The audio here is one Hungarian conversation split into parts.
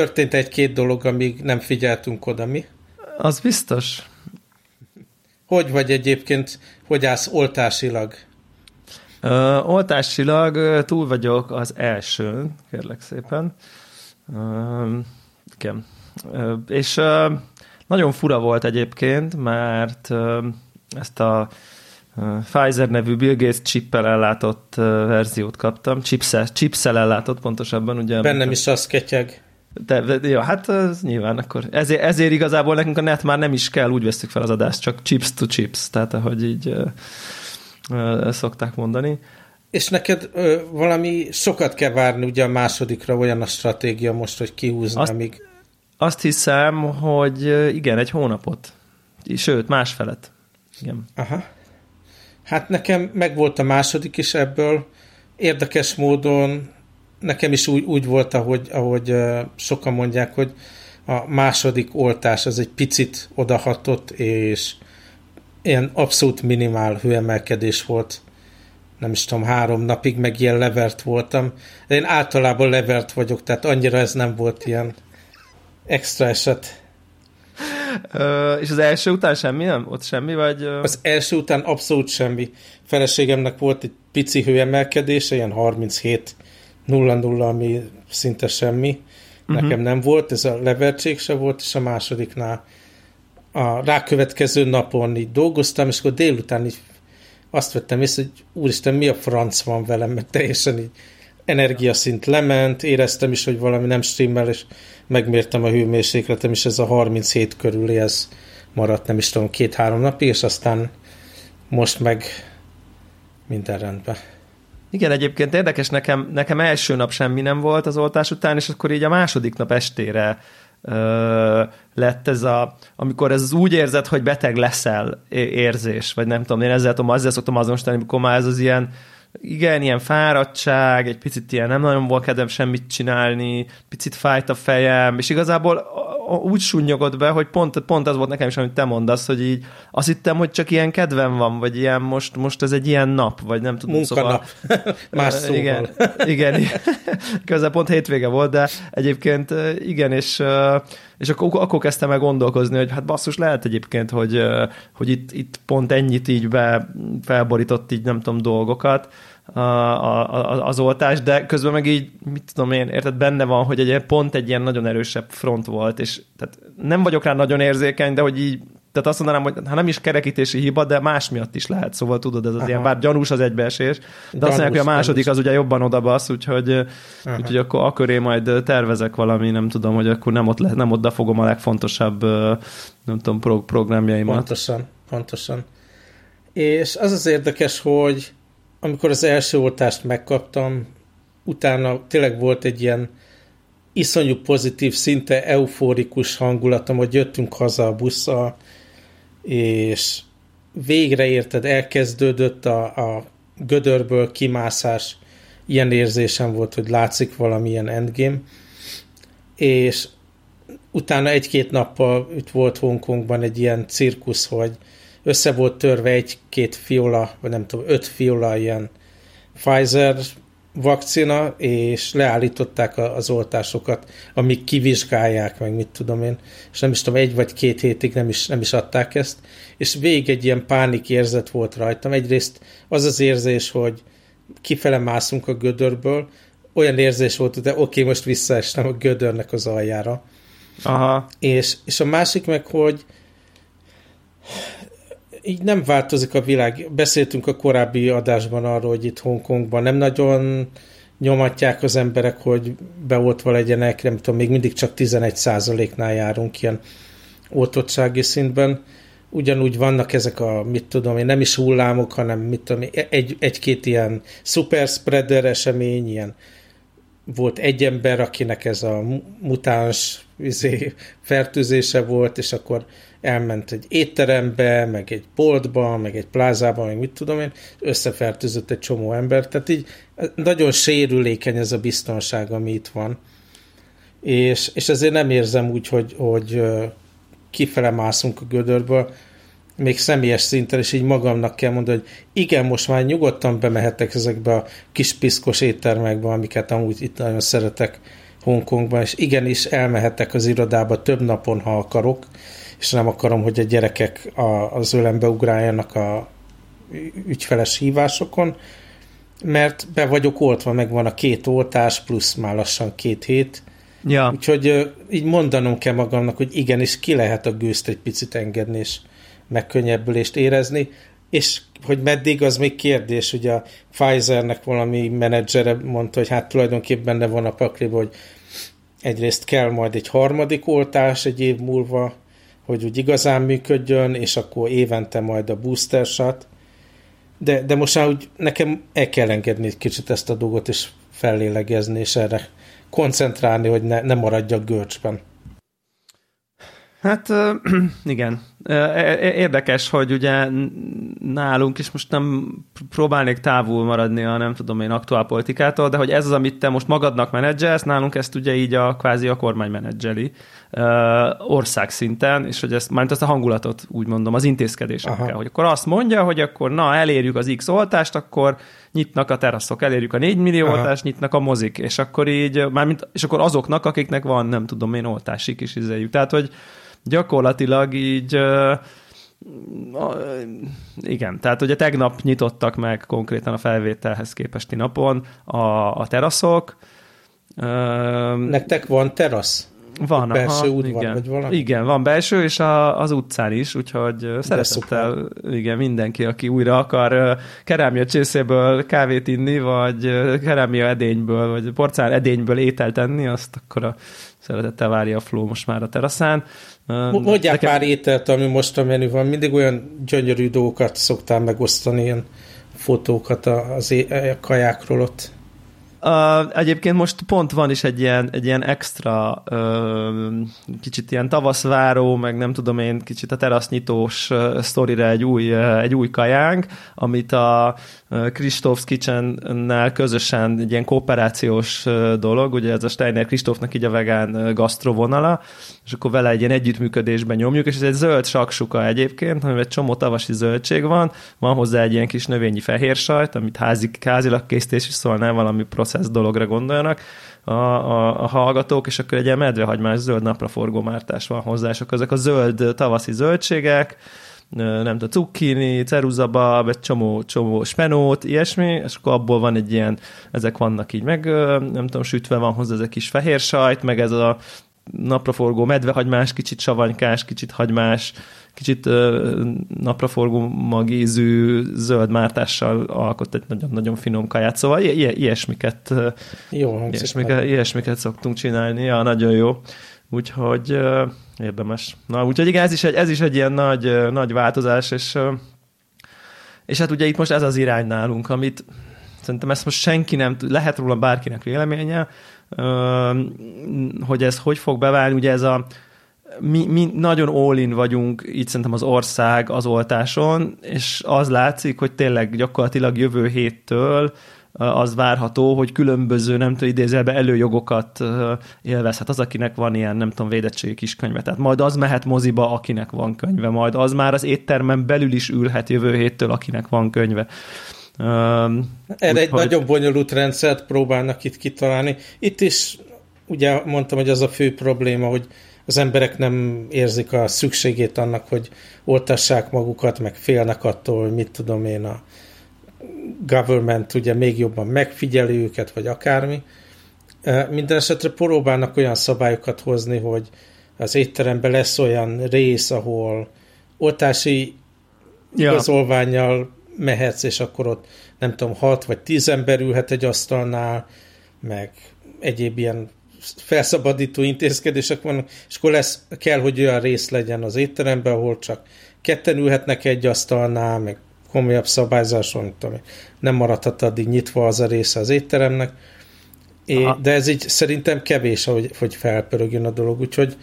történt egy-két dolog, amíg nem figyeltünk oda, mi? Az biztos. Hogy vagy egyébként, hogy állsz oltásilag? Ö, oltásilag túl vagyok az elsőn, kérlek szépen. Ö, igen. Ö, és ö, nagyon fura volt egyébként, mert ö, ezt a Pfizer nevű Bill Gates chippel ellátott verziót kaptam, chipsel, chipsel ellátott pontosabban. Ugye, Bennem is az ketyeg. De, de jó, hát az nyilván akkor. Ezért, ezért igazából nekünk a net már nem is kell, úgy veszük fel az adást, csak chips to chips, tehát ahogy így ö, ö, szokták mondani. És neked ö, valami sokat kell várni ugye a másodikra, olyan a stratégia most, hogy kihúzni, azt, amíg... Azt hiszem, hogy igen, egy hónapot. Sőt, másfelet. Igen. Aha. Hát nekem megvolt a második is ebből. Érdekes módon nekem is úgy, úgy volt, ahogy, ahogy sokan mondják, hogy a második oltás az egy picit odahatott, és ilyen abszolút minimál hőemelkedés volt. Nem is tudom, három napig meg ilyen levert voltam. De én általában levert vagyok, tehát annyira ez nem volt ilyen extra eset. Ö, és az első után semmi nem? Ott semmi, vagy... Az első után abszolút semmi. Feleségemnek volt egy pici hőemelkedése, ilyen 37 0-0, ami szinte semmi. Uh-huh. Nekem nem volt, ez a levertség se volt, és a másodiknál a rákövetkező napon így dolgoztam, és akkor délután így azt vettem észre, hogy úristen, mi a franc van velem, mert teljesen így energiaszint lement, éreztem is, hogy valami nem stimmel, és megmértem a hőmérsékletem, és ez a 37 körül ez maradt, nem is tudom, két-három napig, és aztán most meg minden rendben. Igen, egyébként érdekes, nekem, nekem első nap semmi nem volt az oltás után, és akkor így a második nap estére ö, lett ez a, amikor ez az úgy érzed, hogy beteg leszel érzés, vagy nem tudom, én ezzel, tudom, ezzel szoktam azonosítani, amikor már ez az ilyen, igen, ilyen fáradtság, egy picit ilyen nem nagyon volt kedvem semmit csinálni, picit fájt a fejem, és igazából úgy sunnyogott be, hogy pont, pont az volt nekem is, amit te mondasz, hogy így azt hittem, hogy csak ilyen kedvem van, vagy ilyen most, most ez egy ilyen nap, vagy nem tudom. Munkanap. Szóval, Más szóval. Igen, igen. Közel pont hétvége volt, de egyébként igen, és, és akkor, akkor kezdtem el gondolkozni, hogy hát basszus, lehet egyébként, hogy, hogy itt, itt pont ennyit így be felborított így nem tudom dolgokat, a, a, az oltás, de közben meg így, mit tudom én, érted, benne van, hogy egy pont egy ilyen nagyon erősebb front volt, és tehát nem vagyok rá nagyon érzékeny, de hogy így tehát azt mondanám, hogy ha nem is kerekítési hiba, de más miatt is lehet, szóval tudod, ez az Aha. ilyen, bár gyanús az egybeesés, de gyanús, azt mondják, hogy a második gyanús. az ugye jobban odabasz, úgyhogy, úgyhogy akkor, akkor én majd tervezek valami, nem tudom, hogy akkor nem ott, le, nem oda fogom a legfontosabb, nem tudom, pro, programjaimat. Pontosan, pontosan. És az az érdekes, hogy amikor az első oltást megkaptam, utána tényleg volt egy ilyen iszonyú pozitív, szinte euforikus hangulatom, hogy jöttünk haza a busszal, és végre érted, elkezdődött a, a gödörből kimászás, ilyen érzésem volt, hogy látszik valamilyen endgame, és utána egy-két nappal itt volt Hongkongban egy ilyen cirkusz, hogy össze volt törve egy-két fiola, vagy nem tudom, öt fiola ilyen Pfizer vakcina, és leállították az oltásokat, amik kivizsgálják, meg mit tudom én, és nem is tudom, egy vagy két hétig nem is, nem is adták ezt, és végig egy ilyen pánik érzet volt rajtam. Egyrészt az az érzés, hogy kifele mászunk a gödörből, olyan érzés volt, de oké, okay, most visszaestem a gödörnek az aljára. Aha. És, és a másik meg, hogy így nem változik a világ. Beszéltünk a korábbi adásban arról, hogy itt Hongkongban nem nagyon nyomatják az emberek, hogy beoltva legyenek, nem tudom, még mindig csak 11 nál járunk ilyen oltottsági szintben. Ugyanúgy vannak ezek a, mit tudom én, nem is hullámok, hanem mit tudom egy, egy-két ilyen super spreader esemény, ilyen volt egy ember, akinek ez a mutáns izé, fertőzése volt, és akkor elment egy étterembe, meg egy boltba, meg egy plázába, meg mit tudom én, összefertőzött egy csomó ember, tehát így nagyon sérülékeny ez a biztonság, ami itt van. És, és ezért nem érzem úgy, hogy, hogy kifele mászunk a gödörből, még személyes szinten, és így magamnak kell mondani, hogy igen, most már nyugodtan bemehetek ezekbe a kis piszkos éttermekbe, amiket amúgy itt nagyon szeretek Hongkongban, és igenis elmehetek az irodába több napon, ha akarok, és nem akarom, hogy a gyerekek a, az ölembe ugráljanak a ügyfeles hívásokon, mert be vagyok oltva, meg van a két oltás, plusz már lassan két hét, Ja. Úgyhogy így mondanom kell magamnak, hogy igenis ki lehet a gőzt egy picit engedni, és megkönnyebbülést érezni, és hogy meddig, az még kérdés, ugye a Pfizernek valami menedzsere mondta, hogy hát tulajdonképpen benne van a pakliba, hogy egyrészt kell majd egy harmadik oltás egy év múlva, hogy úgy igazán működjön, és akkor évente majd a booster shot, de, de most már úgy nekem el kell engedni egy kicsit ezt a dolgot, és fellélegezni, és erre koncentrálni, hogy ne, ne maradjak görcsben. Hát igen. Érdekes, hogy ugye nálunk is most nem próbálnék távol maradni a nem tudom én aktuál politikától, de hogy ez az, amit te most magadnak menedzselsz, nálunk ezt ugye így a kvázi a kormány menedzseli országszinten, és hogy ezt, már ezt a hangulatot úgy mondom, az intézkedésekkel, Aha. hogy akkor azt mondja, hogy akkor na, elérjük az X oltást, akkor nyitnak a teraszok, elérjük a 4 millió Aha. oltást, nyitnak a mozik, és akkor így, mármint, és akkor azoknak, akiknek van, nem tudom én, oltásik is izéljük. Tehát, hogy gyakorlatilag így igen, tehát ugye tegnap nyitottak meg konkrétan a felvételhez képesti napon a, a teraszok. Nektek van terasz? Van, belső aha, udvar, igen. vagy valami? Igen, van belső, és a, az utcán is, úgyhogy szeretettel igen, mindenki, aki újra akar kerámia csészéből kávét inni, vagy kerámia edényből, vagy porcán edényből ételt enni, azt akkor a szeretettel várja a Flow most már a teraszán. Mondják Nekem... pár ételt, ami most a menü van. Mindig olyan gyönyörű dolgokat szoktál megosztani, ilyen fotókat az é- a kajákról ott. Uh, egyébként most pont van is egy ilyen, egy ilyen extra, uh, kicsit ilyen tavaszváró, meg nem tudom én, kicsit a terasznyitós uh, sztorira egy új, uh, egy új kajánk, amit a Kristófs Kitchen-nel közösen egy ilyen kooperációs uh, dolog, ugye ez a Steiner Kristófnak így a vegán gasztrovonala, és akkor vele egy ilyen együttműködésben nyomjuk, és ez egy zöld saksuka egyébként, amiben egy csomó tavasi zöldség van, van hozzá egy ilyen kis növényi fehér sajt, amit házi, házilag készítés is szólnál valami processz dologra gondoljanak a, a, a hallgatók, és akkor egy ilyen medvehagymás zöld napraforgó mártás van hozzá, és akkor ezek a zöld tavaszi zöldségek, nem tudom, cukkini, ceruzabab, egy csomó, csomó spenót, ilyesmi, és akkor abból van egy ilyen, ezek vannak így meg, nem tudom, sütve van hozzá ez a kis fehér sajt, meg ez a napraforgó medvehagymás, kicsit savanykás, kicsit hagymás, kicsit uh, napraforgó magízű zöld mártással alkot egy nagyon-nagyon finom kaját. Szóval i- ilyesmiket, jó, ilyesmiket, ilyesmiket szoktunk csinálni, ja, nagyon jó. Úgyhogy uh, érdemes. Na, úgyhogy igen, ez is egy, ez is egy ilyen nagy, uh, nagy változás, és, uh, és hát ugye itt most ez az irány nálunk, amit szerintem ezt most senki nem tud, lehet róla bárkinek véleménye, hogy ez hogy fog beválni, ugye ez a mi, mi nagyon all vagyunk, így szerintem az ország az oltáson, és az látszik, hogy tényleg gyakorlatilag jövő héttől az várható, hogy különböző, nem tudom, idézelbe előjogokat élvezhet az, akinek van ilyen, nem tudom, védettségi kiskönyve. Tehát majd az mehet moziba, akinek van könyve, majd az már az éttermen belül is ülhet jövő héttől, akinek van könyve. Erre egy hogy... nagyon bonyolult rendszert próbálnak itt kitalálni. Itt is ugye mondtam, hogy az a fő probléma, hogy az emberek nem érzik a szükségét annak, hogy oltassák magukat, meg félnek attól, hogy mit tudom én, a government ugye még jobban megfigyeli őket, vagy akármi. Minden esetre próbálnak olyan szabályokat hozni, hogy az étteremben lesz olyan rész, ahol oltási ja. igazolványjal mehetsz, és akkor ott nem tudom, hat vagy tíz ember ülhet egy asztalnál, meg egyéb ilyen felszabadító intézkedések vannak, és akkor lesz, kell, hogy olyan rész legyen az étteremben, ahol csak ketten ülhetnek egy asztalnál, meg komolyabb szabályzás van, tudom, nem maradhat addig nyitva az a része az étteremnek, é, de ez így szerintem kevés, hogy, hogy felpörögjön a dolog, úgyhogy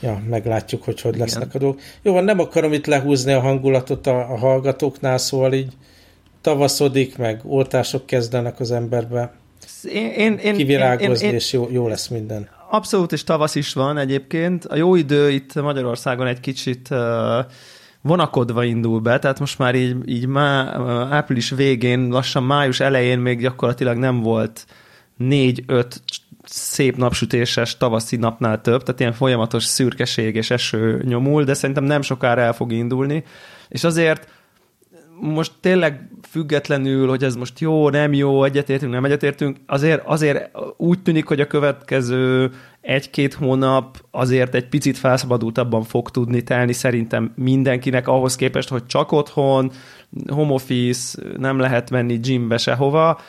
ja, meglátjuk, hogy hogy lesznek Igen. a dolgok. Jó, van, nem akarom itt lehúzni a hangulatot a, a hallgatóknál, szóval így tavaszodik, meg oltások kezdenek az emberbe én, én, én, kivirágozni, én, én, és jó, jó lesz minden. Abszolút, és tavasz is van egyébként. A jó idő itt Magyarországon egy kicsit uh, vonakodva indul be, tehát most már így, így má, április végén, lassan május elején még gyakorlatilag nem volt négy-öt szép napsütéses tavaszi napnál több, tehát ilyen folyamatos szürkeség és eső nyomul, de szerintem nem sokára el fog indulni, és azért most tényleg függetlenül, hogy ez most jó, nem jó, egyetértünk, nem egyetértünk, azért, azért úgy tűnik, hogy a következő egy-két hónap azért egy picit felszabadultabban fog tudni telni szerintem mindenkinek ahhoz képest, hogy csak otthon, home office, nem lehet menni gymbe sehova.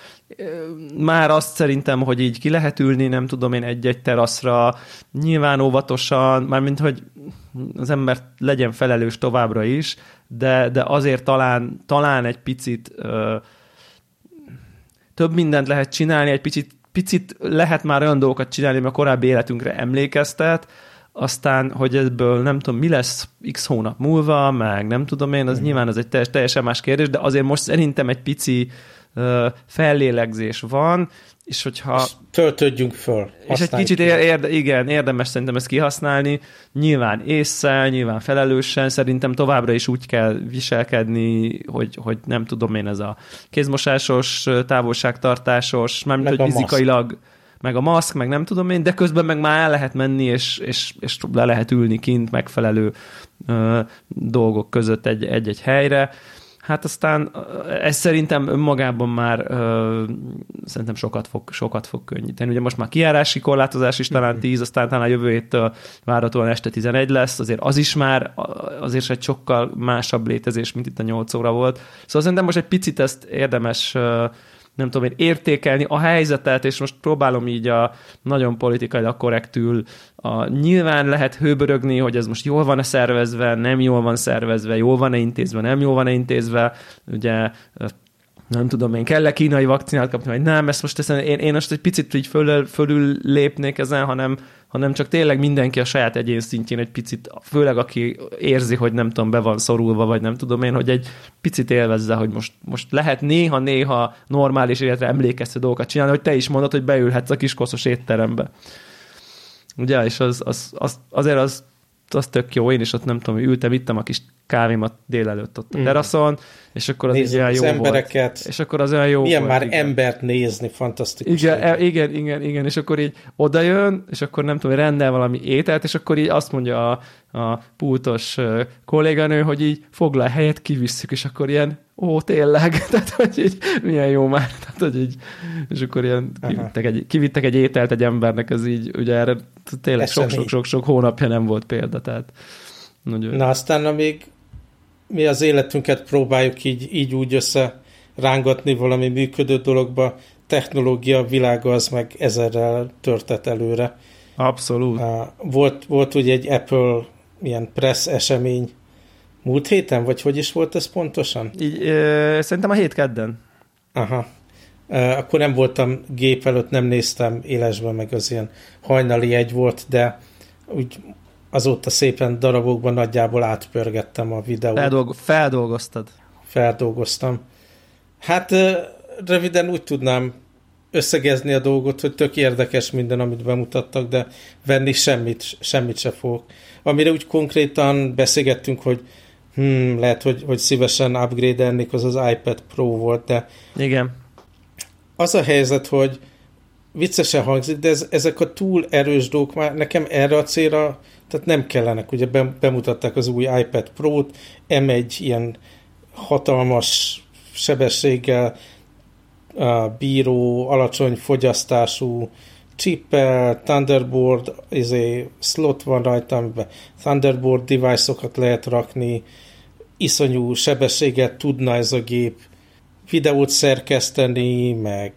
Már azt szerintem, hogy így ki lehet ülni, nem tudom én egy-egy teraszra, nyilván óvatosan, mármint, hogy az ember legyen felelős továbbra is, de, de azért talán, talán egy picit ö, több mindent lehet csinálni, egy picit, picit lehet már olyan dolgokat csinálni, mert a korábbi életünkre emlékeztet, aztán, hogy ebből nem tudom, mi lesz x hónap múlva, meg nem tudom én, az mm. nyilván az egy teljes, teljesen más kérdés, de azért most szerintem egy pici fellélegzés van, és hogyha... És töltődjünk föl. És egy kicsit érde, igen, érdemes szerintem ezt kihasználni. Nyilván észszel, nyilván felelősen, szerintem továbbra is úgy kell viselkedni, hogy, hogy nem tudom én, ez a kézmosásos, távolságtartásos, mármint, meg hogy fizikailag, maszk. meg a maszk, meg nem tudom én, de közben meg már el lehet menni, és, és, és le lehet ülni kint megfelelő ö, dolgok között egy-egy helyre. Hát aztán ez szerintem önmagában már ö, szerintem sokat fog, sokat fog könnyíteni. Ugye most már kiárási korlátozás is talán 10, aztán talán a jövő héttől várhatóan este 11 lesz, azért az is már azért egy sokkal másabb létezés, mint itt a 8 óra volt. Szóval szerintem most egy picit ezt érdemes nem tudom én, értékelni a helyzetet, és most próbálom így a nagyon politikailag korrektül a, nyilván lehet hőbörögni, hogy ez most jól van-e szervezve, nem jól van szervezve, jól van-e intézve, nem jól van-e intézve, ugye nem tudom én, kell-e kínai vakcinát kapni, vagy nem, ezt most ezen, én, én most egy picit így fölül, fölül lépnék ezen, hanem, hanem csak tényleg mindenki a saját egyén szintjén egy picit, főleg aki érzi, hogy nem tudom, be van szorulva, vagy nem tudom én, hogy egy picit élvezze, hogy most, most lehet néha-néha normális életre emlékeztető dolgokat csinálni, hogy te is mondod, hogy beülhetsz a kis koszos étterembe. Ugye, és az, az, az, azért az, az tök jó, én is ott nem tudom, ültem, ittem a kis kávémat délelőtt ott a mm. teraszon, és akkor az Nézem olyan jó embereket. volt. És akkor az olyan jó Milyen volt, már igen. embert nézni, fantasztikus. Igen, e, igen, igen, igen, és akkor így odajön, és akkor nem tudom, rendel valami ételt, és akkor így azt mondja a, a pultos kolléganő, hogy így foglal helyet, kivisszük, és akkor ilyen, ó, tényleg, tehát hogy így, milyen jó már, tehát hogy így, és akkor ilyen kivittek egy, kivittek egy ételt egy embernek, ez így, ugye erre tényleg sok-sok-sok hónapja nem volt példa, tehát nagyon. Na aztán, amíg mi az életünket próbáljuk így, így úgy össze rángatni valami működő dologba, technológia világa az meg ezerrel törtet előre. Abszolút. Volt, volt ugye egy Apple ilyen press esemény múlt héten, vagy hogy is volt ez pontosan? Így, ö, szerintem a hét kedden. Aha. Akkor nem voltam gép előtt, nem néztem élesben, meg az ilyen hajnali egy volt, de úgy azóta szépen darabokban nagyjából átpörgettem a videót. Feldolgo- feldolgoztad. Feldolgoztam. Hát röviden úgy tudnám összegezni a dolgot, hogy tök érdekes minden, amit bemutattak, de venni semmit, semmit se fogok. Amire úgy konkrétan beszélgettünk, hogy hmm, lehet, hogy, hogy szívesen upgrade-elnék, az az iPad Pro volt, de Igen. Az a helyzet, hogy viccesen hangzik, de ez, ezek a túl erős dolgok már nekem erre a célra tehát nem kellenek. Ugye bemutatták az új iPad Pro-t, M1 ilyen hatalmas sebességgel bíró, alacsony fogyasztású chippel, Thunderboard, izé, slot van rajta, amiben Thunderboard device-okat lehet rakni, iszonyú sebességet tudna ez a gép videót szerkeszteni, meg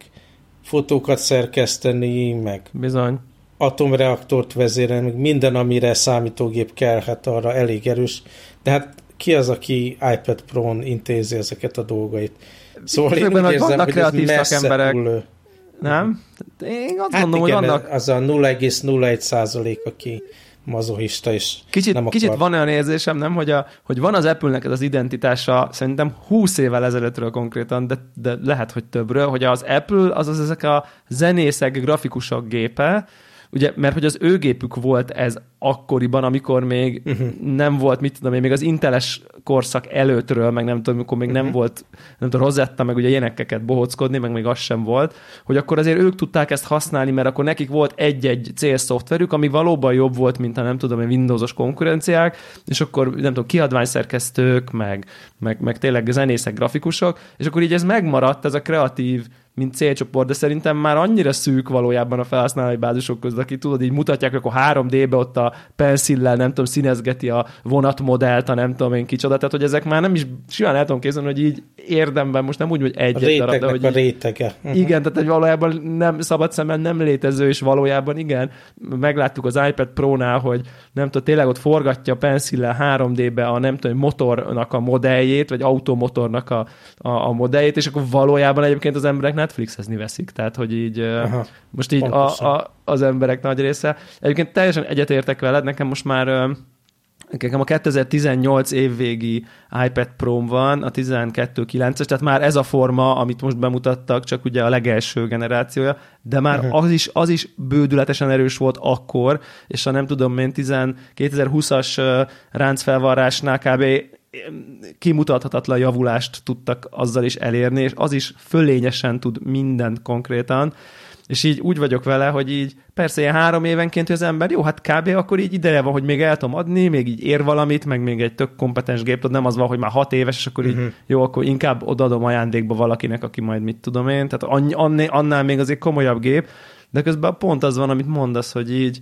fotókat szerkeszteni, meg Bizony atomreaktort vezérelni, meg minden, amire számítógép kell, hát arra elég erős. De hát ki az, aki iPad Pro-n intézi ezeket a dolgait? Szóval én úgy érzem, hogy ez messze túl... Nem? Én azt hát mondom, igen, hogy vannak... az a 0,01 százalék, aki mazohista, és kicsit, nem kicsit van olyan érzésem, nem, hogy, a, hogy van az Apple-nek ez az identitása, szerintem 20 évvel ezelőttről konkrétan, de, de lehet, hogy többről, hogy az Apple az az ezek a zenészek, grafikusok gépe, ugye, mert hogy az ő gépük volt ez akkoriban, amikor még uh-huh. nem volt, mit tudom én, még az inteles korszak előttről, meg nem tudom, amikor még uh-huh. nem volt, nem tudom, Rosetta, meg ugye énekeket bohockodni, meg még az sem volt, hogy akkor azért ők tudták ezt használni, mert akkor nekik volt egy-egy célszoftverük, ami valóban jobb volt, mint a nem tudom, a Windowsos konkurenciák, és akkor nem tudom, kiadványszerkesztők, meg, meg, meg tényleg zenészek, grafikusok, és akkor így ez megmaradt, ez a kreatív mint célcsoport, de szerintem már annyira szűk valójában a felhasználói bázisok között, aki tudod, így mutatják, akkor 3D-be ott a penszillel, nem tudom, színezgeti a vonatmodellt, a nem tudom én kicsoda, tehát hogy ezek már nem is simán el tudom képzelni, hogy így érdemben, most nem úgy, hogy egy darab, de hogy a rétege. Uh-huh. Igen, tehát hogy valójában nem szabad szemben nem létező, és valójában igen, megláttuk az iPad Pro-nál, hogy nem tudom, tényleg ott forgatja a penszillel 3D-be a nem tudom, motornak a modelljét, vagy automotornak a, a, a modelljét, és akkor valójában egyébként az emberek Netflixezni veszik, tehát hogy így Aha, most így a, a, az emberek nagy része. Egyébként teljesen egyetértek veled, nekem most már Nekem a 2018 évvégi iPad pro van, a 12.9-es, tehát már ez a forma, amit most bemutattak, csak ugye a legelső generációja, de már uh-huh. az, is, az is bődületesen erős volt akkor, és a nem tudom én 2020-as ráncfelvarrásnál kb kimutathatatlan javulást tudtak azzal is elérni, és az is fölényesen tud mindent konkrétan, és így úgy vagyok vele, hogy így persze ilyen három évenként az ember, jó, hát kb. akkor így ideje van, hogy még el tudom adni, még így ér valamit, meg még egy tök kompetens gép, nem az van, hogy már hat éves, és akkor így uh-huh. jó, akkor inkább odaadom ajándékba valakinek, aki majd mit tudom én, tehát annál még azért komolyabb gép, de közben pont az van, amit mondasz, hogy így,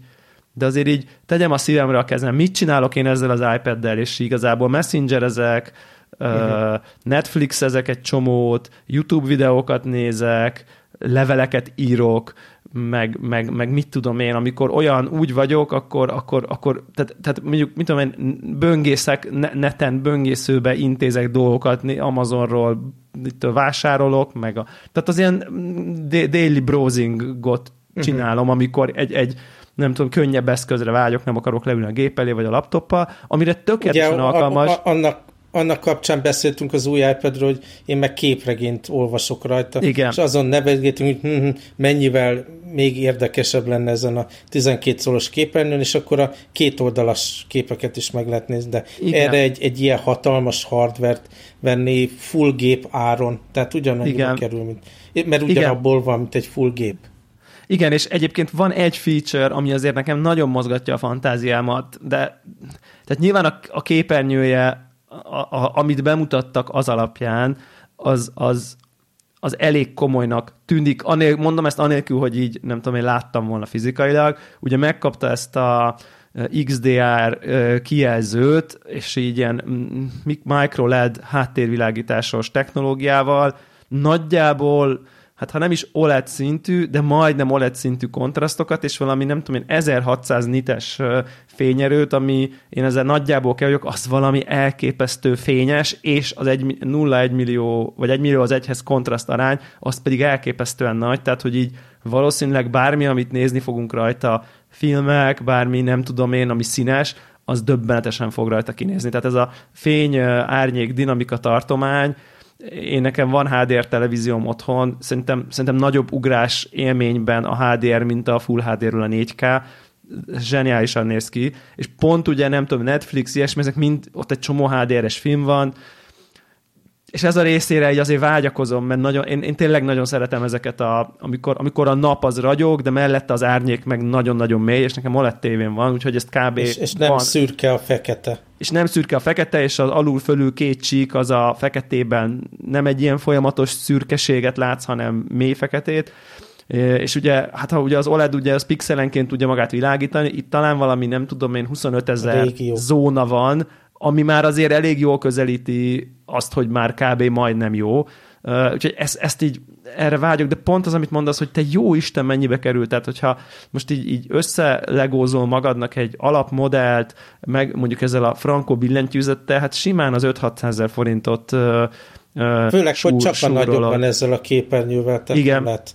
de azért így tegyem a szívemre a kezem, mit csinálok én ezzel az iPad-del, és igazából messenger ezek, uh-huh. Netflix ezek egy csomót, YouTube videókat nézek, leveleket írok, meg, meg, meg mit tudom én, amikor olyan úgy vagyok, akkor, akkor, akkor tehát, tehát mondjuk, mit tudom én, böngészek, neten böngészőbe intézek dolgokat, Amazonról itt vásárolok, meg a, tehát az ilyen daily browsingot mhm. csinálom, uh-huh. amikor egy, egy nem tudom, könnyebb eszközre vágyok, nem akarok leülni a gép elé, vagy a laptoppal, amire tökéletesen Ugye, alkalmas. A, a, annak, annak kapcsán beszéltünk az új iPadről, hogy én meg képregényt olvasok rajta, Igen. és azon nevezgetünk, hogy hm, hm, mennyivel még érdekesebb lenne ezen a 12 szoros képernyőn, és akkor a két oldalas képeket is meg lehet nézni, de Igen. erre egy, egy ilyen hatalmas hardvert venni full gép áron, tehát ugyanannyiba kerül, mint, mert ugyanabból van, mint egy full gép. Igen, és egyébként van egy feature, ami azért nekem nagyon mozgatja a fantáziámat, de tehát nyilván a, a képernyője, a, a, amit bemutattak az alapján, az, az, az elég komolynak tűnik, anél, mondom ezt anélkül, hogy így nem tudom, én láttam volna fizikailag, ugye megkapta ezt a XDR kijelzőt, és így ilyen micro LED háttérvilágításos technológiával. Nagyjából hát ha nem is OLED szintű, de majdnem OLED szintű kontrasztokat, és valami nem tudom én 1600 nites fényerőt, ami én ezzel nagyjából kell vagyok, az valami elképesztő fényes, és az 0,1 millió, vagy 1 millió az egyhez kontraszt arány, az pedig elképesztően nagy, tehát hogy így valószínűleg bármi, amit nézni fogunk rajta, filmek, bármi, nem tudom én, ami színes, az döbbenetesen fog rajta kinézni. Tehát ez a fény, árnyék, dinamika tartomány, én nekem van HDR televízióm otthon, szerintem, szerintem nagyobb ugrás élményben a HDR, mint a Full HD-ről a 4K, zseniálisan néz ki, és pont ugye nem tudom, Netflix, ilyesmi, ezek mind, ott egy csomó HDR-es film van, és ez a részére így azért vágyakozom, mert nagyon, én, én tényleg nagyon szeretem ezeket, a, amikor, amikor a nap az ragyog, de mellette az árnyék meg nagyon-nagyon mély, és nekem OLED tévén van, úgyhogy ezt kb. És, és nem van. szürke a fekete. És nem szürke a fekete, és az alul-fölül két csík az a feketében nem egy ilyen folyamatos szürkeséget látsz, hanem mély feketét. És ugye, hát ha ugye az OLED ugye az pixelenként tudja magát világítani, itt talán valami, nem tudom én, 25 ezer zóna van, ami már azért elég jól közelíti azt, hogy már kb. majdnem jó. Uh, úgyhogy ezt, ezt így erre vágyok, de pont az, amit mondasz, hogy te jó Isten mennyibe került, tehát hogyha most így, így összelegózol magadnak egy alapmodellt, meg mondjuk ezzel a Franco billentyűzettel, hát simán az 5-600 ezer forintot uh, Főleg, súr, hogy csak a nagyobban ezzel a képernyővel, tehát Igen. nem lehet,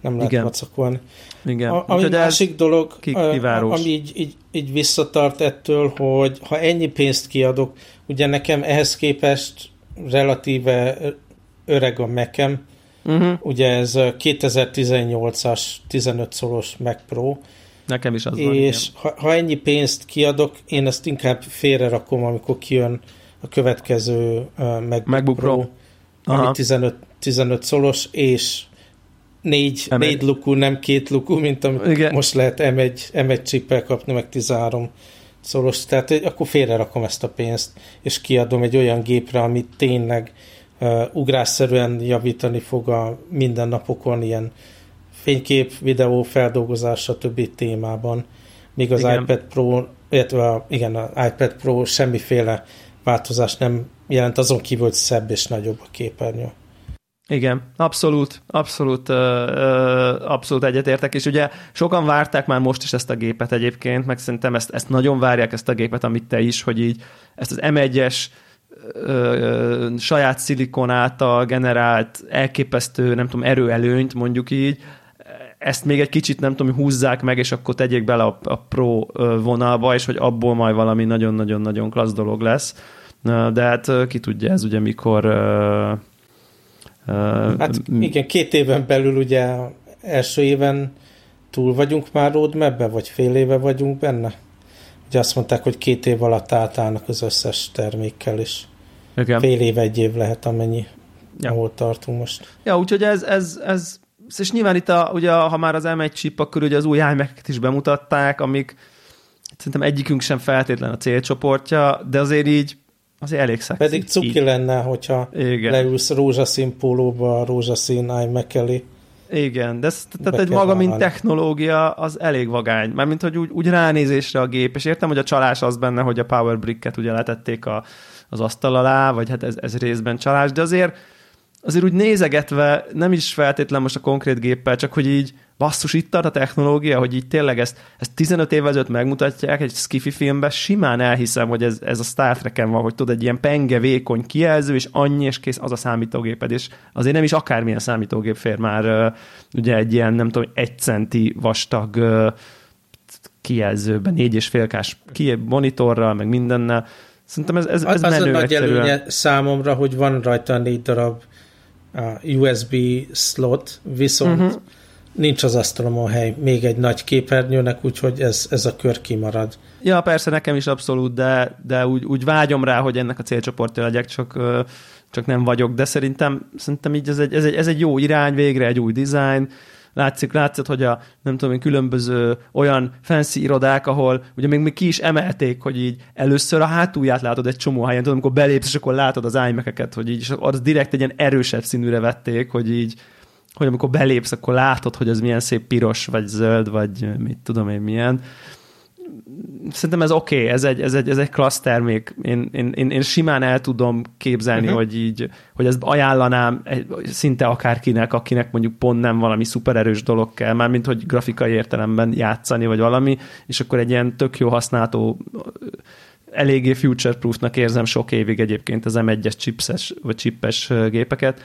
nem lehet Igen. macakolni. Igen. A, ami másik dolog, ami így, így, így visszatart ettől, hogy ha ennyi pénzt kiadok, ugye nekem ehhez képest relatíve öreg a Mac-em, uh-huh. ugye ez 2018-as 15 szoros Mac Pro, Nekem is az És van, ha, ha ennyi pénzt kiadok, én ezt inkább félre rakom, amikor kijön a következő uh, MacBook, MacBook Pro, Pro. ami 15, 15 szolos, és négy, M1. négy lukú, nem két lukú, mint amit Igen. most lehet M1, M1 csippel kapni, meg 13 szoros. Tehát akkor félre rakom ezt a pénzt, és kiadom egy olyan gépre, amit tényleg uh, ugrásszerűen javítani fog a mindennapokon, ilyen fénykép, videó, feldolgozás, stb. témában. Míg az igen. iPad Pro, illetve a, igen, az iPad Pro semmiféle változás nem jelent, azon kívül, hogy szebb és nagyobb a képernyő. Igen, abszolút, abszolút, abszolút egyetértek, és ugye sokan várták már most is ezt a gépet egyébként, meg szerintem ezt, ezt nagyon várják ezt a gépet, amit te is, hogy így ezt az M1-es saját szilikon által generált elképesztő, nem tudom, erőelőnyt mondjuk így, ezt még egy kicsit nem tudom, húzzák meg, és akkor tegyék bele a, a pro vonalba, és hogy abból majd valami nagyon-nagyon-nagyon klassz dolog lesz. De hát ki tudja, ez ugye mikor... Hát igen, két éven belül ugye első éven túl vagyunk már roadmap vagy fél éve vagyunk benne? Ugye azt mondták, hogy két év alatt átállnak az összes termékkel, és igen. fél év, egy év lehet, amennyi ja. ahol tartunk most. Ja, úgyhogy ez, ez, ez és nyilván itt, a, ugye, ha már az M1 chip, akkor ugye az új imac is bemutatták, amik szerintem egyikünk sem feltétlen a célcsoportja, de azért így azért elég szexi. Pedig cuki így. lenne, hogyha Igen. leülsz rózsaszín pólóba, rózsaszín iMac elé. Igen, de ez, tehát egy maga, mint technológia, az elég vagány. Mármint, hogy úgy, úgy ránézésre a gép, és értem, hogy a csalás az benne, hogy a Power Brick-et ugye letették a, az asztal alá, vagy hát ez, ez részben csalás, de azért azért úgy nézegetve, nem is feltétlen most a konkrét géppel, csak hogy így basszus, itt tart a technológia, hogy így tényleg ezt, ezt 15 évvel ezelőtt megmutatják egy skifi filmben, simán elhiszem, hogy ez, ez a Star Trek-en van, hogy tudod, egy ilyen penge, vékony kijelző, és annyi, és kész az a számítógéped, és azért nem is akármilyen számítógép fér már ugye egy ilyen, nem tudom, egy centi vastag kijelzőben, négy és félkás monitorral, meg mindennel. Szerintem ez, ez, ez az menő a nagy egyszerűen. előnye számomra, hogy van rajta négy darab USB slot, viszont uh-huh. Nincs az asztalomon hely még egy nagy képernyőnek, úgyhogy ez, ez a kör kimarad. Ja, persze nekem is abszolút, de, de úgy, úgy vágyom rá, hogy ennek a célcsoportja legyek, csak, csak nem vagyok, de szerintem, szerintem így ez egy, ez, egy, ez egy jó irány, végre egy új design, látszik, látszott, hogy a nem tudom én, különböző olyan fancy irodák, ahol ugye még, még ki is emelték, hogy így először a hátulját látod egy csomó helyen, tudom, amikor belépsz, és akkor látod az imac hogy így, és az direkt egy ilyen erősebb színűre vették, hogy így hogy amikor belépsz, akkor látod, hogy az milyen szép piros, vagy zöld, vagy mit tudom én milyen szerintem ez oké, okay, ez egy, ez, egy, ez egy klassz termék. Én, én, én, én simán el tudom képzelni, uh-huh. hogy így, hogy ezt ajánlanám szinte akárkinek, akinek mondjuk pont nem valami szupererős dolog kell, mármint hogy grafikai értelemben játszani, vagy valami, és akkor egy ilyen tök jó használható eléggé future-proofnak érzem sok évig egyébként az M1-es chipses, vagy chippes gépeket.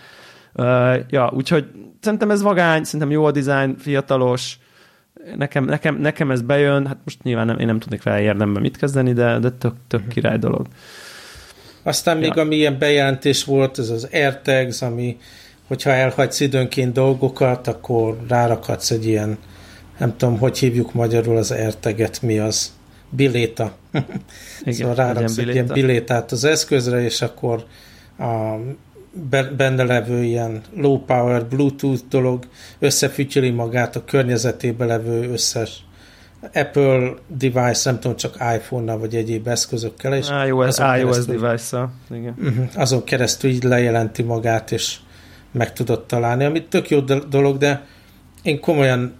Ja, úgyhogy szerintem ez vagány, szerintem jó a design, fiatalos, nekem, nekem, nekem ez bejön, hát most nyilván nem, én nem tudnék vele érdemben mit kezdeni, de, de tök, tök uh-huh. király dolog. Aztán még ja. ami ilyen bejelentés volt, ez az AirTags, ami hogyha elhagysz időnként dolgokat, akkor rárakadsz egy ilyen, nem tudom, hogy hívjuk magyarul az AirTaget, mi az? Biléta. Igen, szóval ráraksz egy ilyen bilétát az eszközre, és akkor a benne levő ilyen low power Bluetooth dolog összefütyöli magát a környezetébe levő összes Apple device, nem tudom, csak iPhone-nal vagy egyéb eszközökkel. És iOS, iOS device-szal. Igen. Uh-huh, azon keresztül így lejelenti magát, és meg tudott találni, ami tök jó dolog, de én komolyan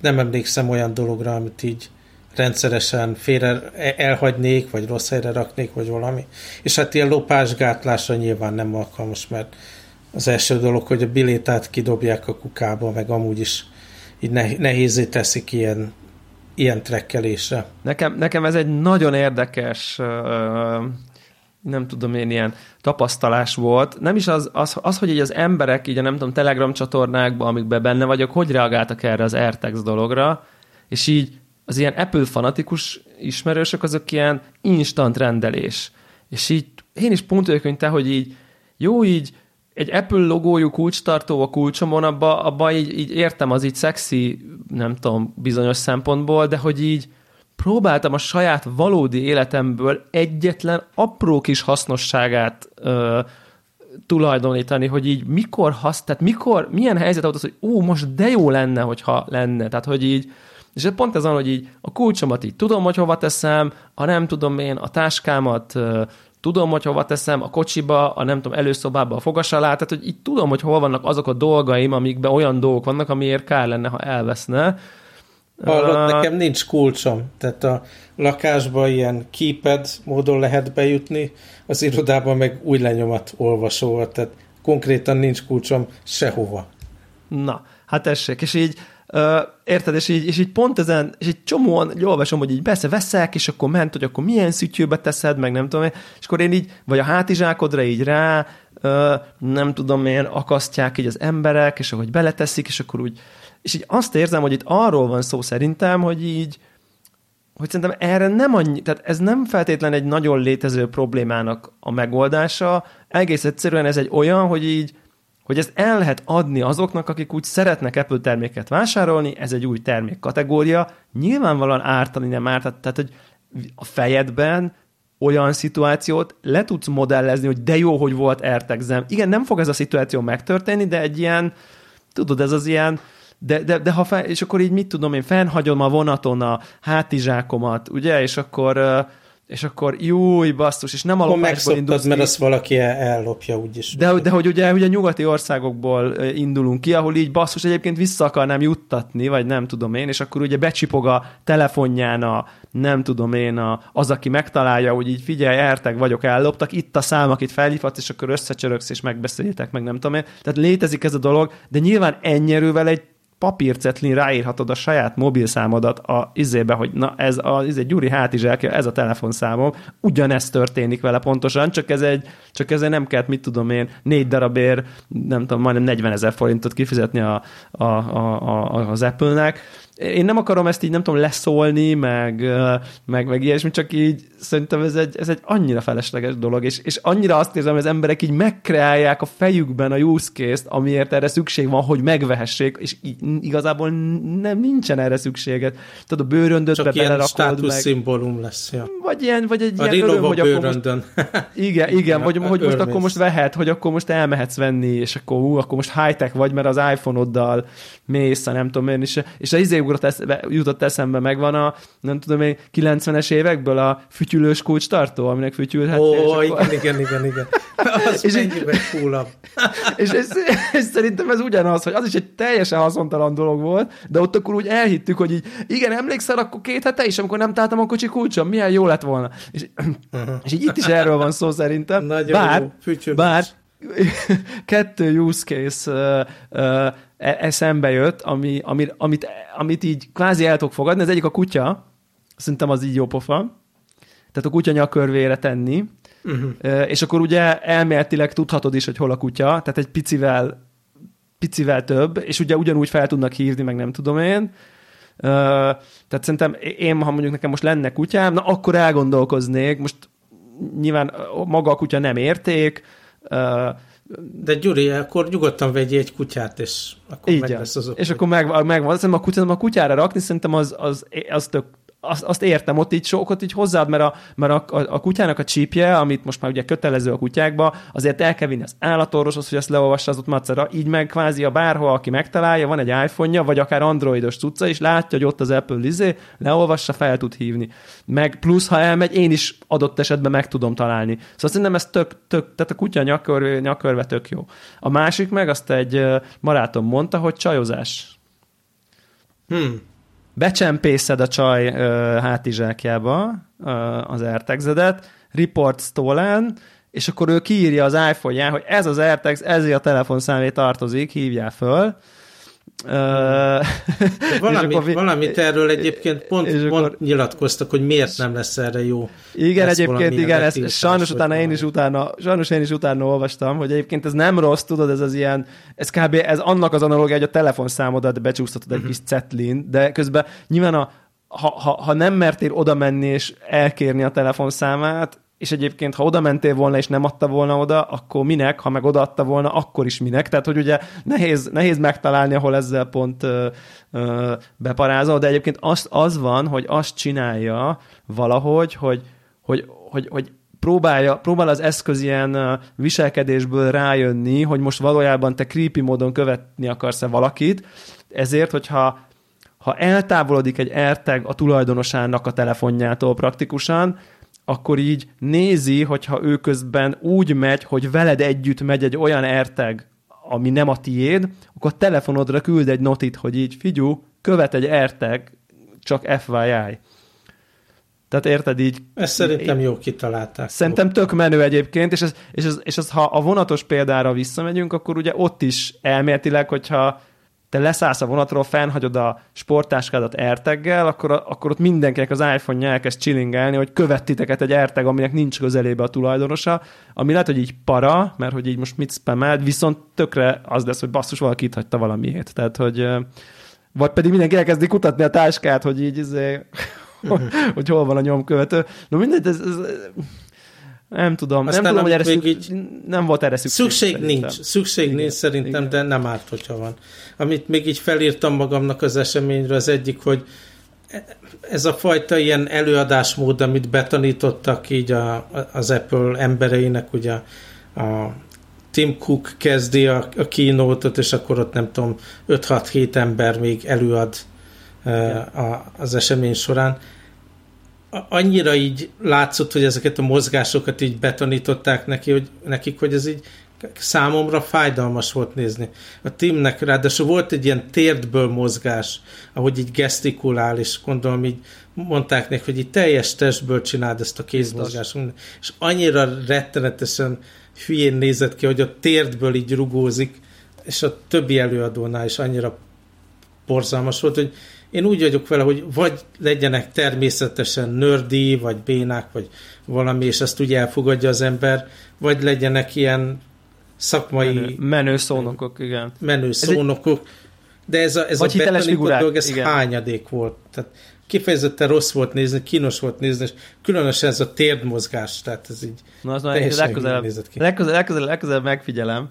nem emlékszem olyan dologra, amit így rendszeresen félre elhagynék, vagy rossz helyre raknék, vagy valami. És hát ilyen lopásgátlásra nyilván nem alkalmas, mert az első dolog, hogy a bilétát kidobják a kukába, meg amúgy is így nehézé teszik ilyen, ilyen trekkelésre. Nekem, nekem ez egy nagyon érdekes nem tudom én, ilyen tapasztalás volt. Nem is az, az, az hogy így az emberek, így a nem tudom, Telegram csatornákban, amikben benne vagyok, hogy reagáltak erre az AirTags dologra, és így az ilyen Apple fanatikus ismerősök, azok ilyen instant rendelés. És így én is pont vagyok, mint te, hogy így jó így egy Apple logójú kulcstartó a kulcsomon, abba, abba így, így értem, az így szexi, nem tudom, bizonyos szempontból, de hogy így próbáltam a saját valódi életemből egyetlen apró kis hasznosságát ö, tulajdonítani, hogy így mikor hasz, tehát mikor, milyen helyzet volt az, hogy ó, most de jó lenne, hogyha lenne. Tehát, hogy így, és pont ez van, hogy így a kulcsomat így tudom, hogy hova teszem, ha nem tudom én, a táskámat tudom, hogy hova teszem, a kocsiba, a nem tudom, előszobába, a fogas alá, tehát hogy így tudom, hogy hol vannak azok a dolgaim, amikben olyan dolgok vannak, amiért kár lenne, ha elveszne. Hallott, uh, nekem nincs kulcsom, tehát a lakásba ilyen keypad módon lehet bejutni, az irodában meg új lenyomat olvasóval, tehát konkrétan nincs kulcsom sehova. Na, hát tessék, és így érted, és így, és így pont ezen, és egy csomóan így olvasom, hogy így besze veszek, és akkor ment, hogy akkor milyen szütyőbe teszed, meg nem tudom és akkor én így, vagy a hátizsákodra így rá, nem tudom én, akasztják így az emberek, és ahogy beleteszik, és akkor úgy, és így azt érzem, hogy itt arról van szó szerintem, hogy így, hogy szerintem erre nem annyi, tehát ez nem feltétlen egy nagyon létező problémának a megoldása, egész egyszerűen ez egy olyan, hogy így hogy ezt el lehet adni azoknak, akik úgy szeretnek Apple terméket vásárolni, ez egy új termék kategória, nyilvánvalóan ártani nem árt, tehát hogy a fejedben olyan szituációt le tudsz modellezni, hogy de jó, hogy volt AirTags-em. Igen, nem fog ez a szituáció megtörténni, de egy ilyen, tudod, ez az ilyen, de, de, de ha fel, és akkor így mit tudom én, fennhagyom a vonaton a hátizsákomat, ugye, és akkor és akkor júj, basszus, és nem a lopásból indulsz mert azt valaki ellopja úgyis. De, de hogy ugye, ugye nyugati országokból indulunk ki, ahol így basszus egyébként vissza akarnám juttatni, vagy nem tudom én, és akkor ugye becsipog a telefonján a, nem tudom én, a, az, aki megtalálja, hogy így figyelj, ertek vagyok, elloptak, itt a szám, akit felhívhatsz, és akkor összecsöröksz, és megbeszéljétek, meg nem tudom én. Tehát létezik ez a dolog, de nyilván ennyi erővel egy papírcetlin ráírhatod a saját mobilszámodat a izébe, hogy na ez a izé, Gyuri hátizsákja, ez a telefonszámom, ugyanezt történik vele pontosan, csak ez egy, csak ezzel nem kellett, mit tudom én, négy darabért, nem tudom, majdnem 40 ezer forintot kifizetni a, a, a, a, az Apple-nek, én nem akarom ezt így nem tudom leszólni, meg, meg, meg ilyesmi, csak így szerintem ez egy, ez egy annyira felesleges dolog, és, és annyira azt érzem, hogy az emberek így megkreálják a fejükben a use case-t, amiért erre szükség van, hogy megvehessék, és így, igazából nem nincsen erre szükséget. Tudod, a bőröndödbe belerakod meg. szimbólum lesz, ja. Vagy ilyen, vagy egy a ilyen öröm, hogy bőröndön. Akkor most, igen, igen, hogy, hogy most akkor most vehet, hogy akkor most elmehetsz venni, és akkor, ú, akkor most high-tech vagy, mert az iPhone-oddal mész, nem tudom én, és, és az izé ugrott eszbe, jutott eszembe, megvan a, nem tudom én, 90-es évekből a fütyülős kulcstartó, aminek fütyülhet. Ó, oh, igen, akkor... igen, igen, igen. Az és mennyiben coolabb. és, és, és, szerintem ez ugyanaz, hogy az is egy teljesen haszontalan dolog volt, de ott akkor úgy elhittük, hogy így, igen, emlékszel akkor két hete is, amikor nem találtam a kocsi kulcsom, milyen jó lett volna. És, uh-huh. és így itt is erről van szó szerintem. Nagyon bár, jó, bár kettő use case uh, uh, eszembe jött, ami, amit, amit, amit így kvázi el tudok fogadni. Az egyik a kutya, szerintem az így jó pofa. Tehát a kutya nyakörvére tenni. Uh-huh. És akkor ugye elméletileg tudhatod is, hogy hol a kutya, tehát egy picivel picivel több, és ugye ugyanúgy fel tudnak hívni, meg nem tudom én. Tehát szerintem én, ha mondjuk nekem most lenne kutyám, na akkor elgondolkoznék, most nyilván maga a kutya nem érték, de Gyuri, akkor nyugodtan vegyél egy kutyát, és akkor Így meg lesz az És akkor meg, megvan. Szerintem a, kutyát, a kutyára rakni, szerintem az, az, az tök azt, azt értem, ott így sokat így hozzáad, mert, a, mert a, a, a kutyának a csípje, amit most már ugye kötelező a kutyákba, azért el kell vinni az állatorvoshoz, hogy azt leolvassa az ott macera, így meg kvázi a bárhol, aki megtalálja, van egy iPhone-ja, vagy akár androidos cucca, és látja, hogy ott az Apple izé, leolvassa, fel tud hívni. Meg plusz, ha elmegy, én is adott esetben meg tudom találni. Szóval szerintem ez tök, tök tehát a kutya nyakörve, nyakörve tök jó. A másik meg azt egy barátom mondta, hogy csajozás. Hmm becsempészed a csaj ö, hátizsákjába ö, az AirTags-edet, report stolen, és akkor ő kiírja az iPhone-ján, hogy ez az AirTags, ezért a telefonszámé tartozik, hívjál föl, Valami, akkor, valamit erről egyébként pont, és pont akkor, nyilatkoztak, hogy miért nem lesz erre jó. Igen, egyébként igen, ez, sajnos utána én is utána, sajnos én is utána olvastam, hogy egyébként ez nem rossz, tudod, ez az ilyen, ez kb. ez annak az analógia, hogy a telefonszámodat becsúsztatod uh-huh. egy mhm. kis cetlin, de közben nyilván a, ha, ha, ha nem mertél oda menni és elkérni a telefonszámát, és egyébként, ha oda mentél volna, és nem adta volna oda, akkor minek, ha meg odaadta volna, akkor is minek. Tehát, hogy ugye nehéz, nehéz megtalálni, ahol ezzel pont ö, ö, beparázol, de egyébként az, az van, hogy azt csinálja valahogy, hogy, hogy, hogy, hogy próbálja, próbál az eszköz ilyen viselkedésből rájönni, hogy most valójában te creepy módon követni akarsz-e valakit, ezért, hogyha ha eltávolodik egy erteg a tulajdonosának a telefonjától praktikusan, akkor így nézi, hogyha ő közben úgy megy, hogy veled együtt megy egy olyan erteg, ami nem a tiéd, akkor a telefonodra küld egy notit, hogy így figyú, követ egy erteg, csak FYI. Tehát érted így? Ezt szerintem jó kitalálták. Szerintem tök menő egyébként, és, ez, és, ez, és ez, ha a vonatos példára visszamegyünk, akkor ugye ott is elméletileg, hogyha te leszállsz a vonatról, fennhagyod a sportáskádat erteggel, akkor, akkor ott mindenkinek az iPhone-ja elkezd csilingelni, hogy követ titeket egy erteg, aminek nincs közelébe a tulajdonosa, ami lehet, hogy így para, mert hogy így most mit spameld, viszont tökre az lesz, hogy basszus, valaki itt hagyta valamiét. Tehát, hogy vagy pedig mindenki elkezdi kutatni a táskát, hogy így izé, hogy hol van a nyomkövető. No mindegy, ez, ez nem tudom, Aztán nem tudom, hogy erre szük... így... nem volt erre szükség. Szükség szerintem. nincs, szükség igen, nincs szerintem, igen. de nem árt, hogyha van. Amit még így felírtam magamnak az eseményről, az egyik, hogy ez a fajta ilyen előadásmód, amit betanítottak így a, az Apple embereinek, ugye a Tim Cook kezdi a, a keynote és akkor ott nem tudom, 5-6-7 ember még előad a, az esemény során. Annyira így látszott, hogy ezeket a mozgásokat így betanították neki, hogy, nekik, hogy ez így számomra fájdalmas volt nézni. A Timnek ráadásul volt egy ilyen térdből mozgás, ahogy így gesztikulál, és gondolom így mondták neki, hogy így teljes testből csináld ezt a kézmozgást. És annyira rettenetesen hülyén nézett ki, hogy a térdből így rugózik, és a többi előadónál is annyira borzalmas volt, hogy én úgy vagyok vele, hogy vagy legyenek természetesen nördi, vagy bénák, vagy valami, és ezt úgy elfogadja az ember, vagy legyenek ilyen szakmai... Menő, menő szónokok, igen. Menő szónokok, de ez a, ez vagy a betanított dolog, ez igen. hányadék volt. Tehát kifejezetten rossz volt nézni, kínos volt nézni, és különösen ez a térdmozgás, tehát ez így Na, az legközelebb, legközelebb, legközelebb, legközelebb megfigyelem,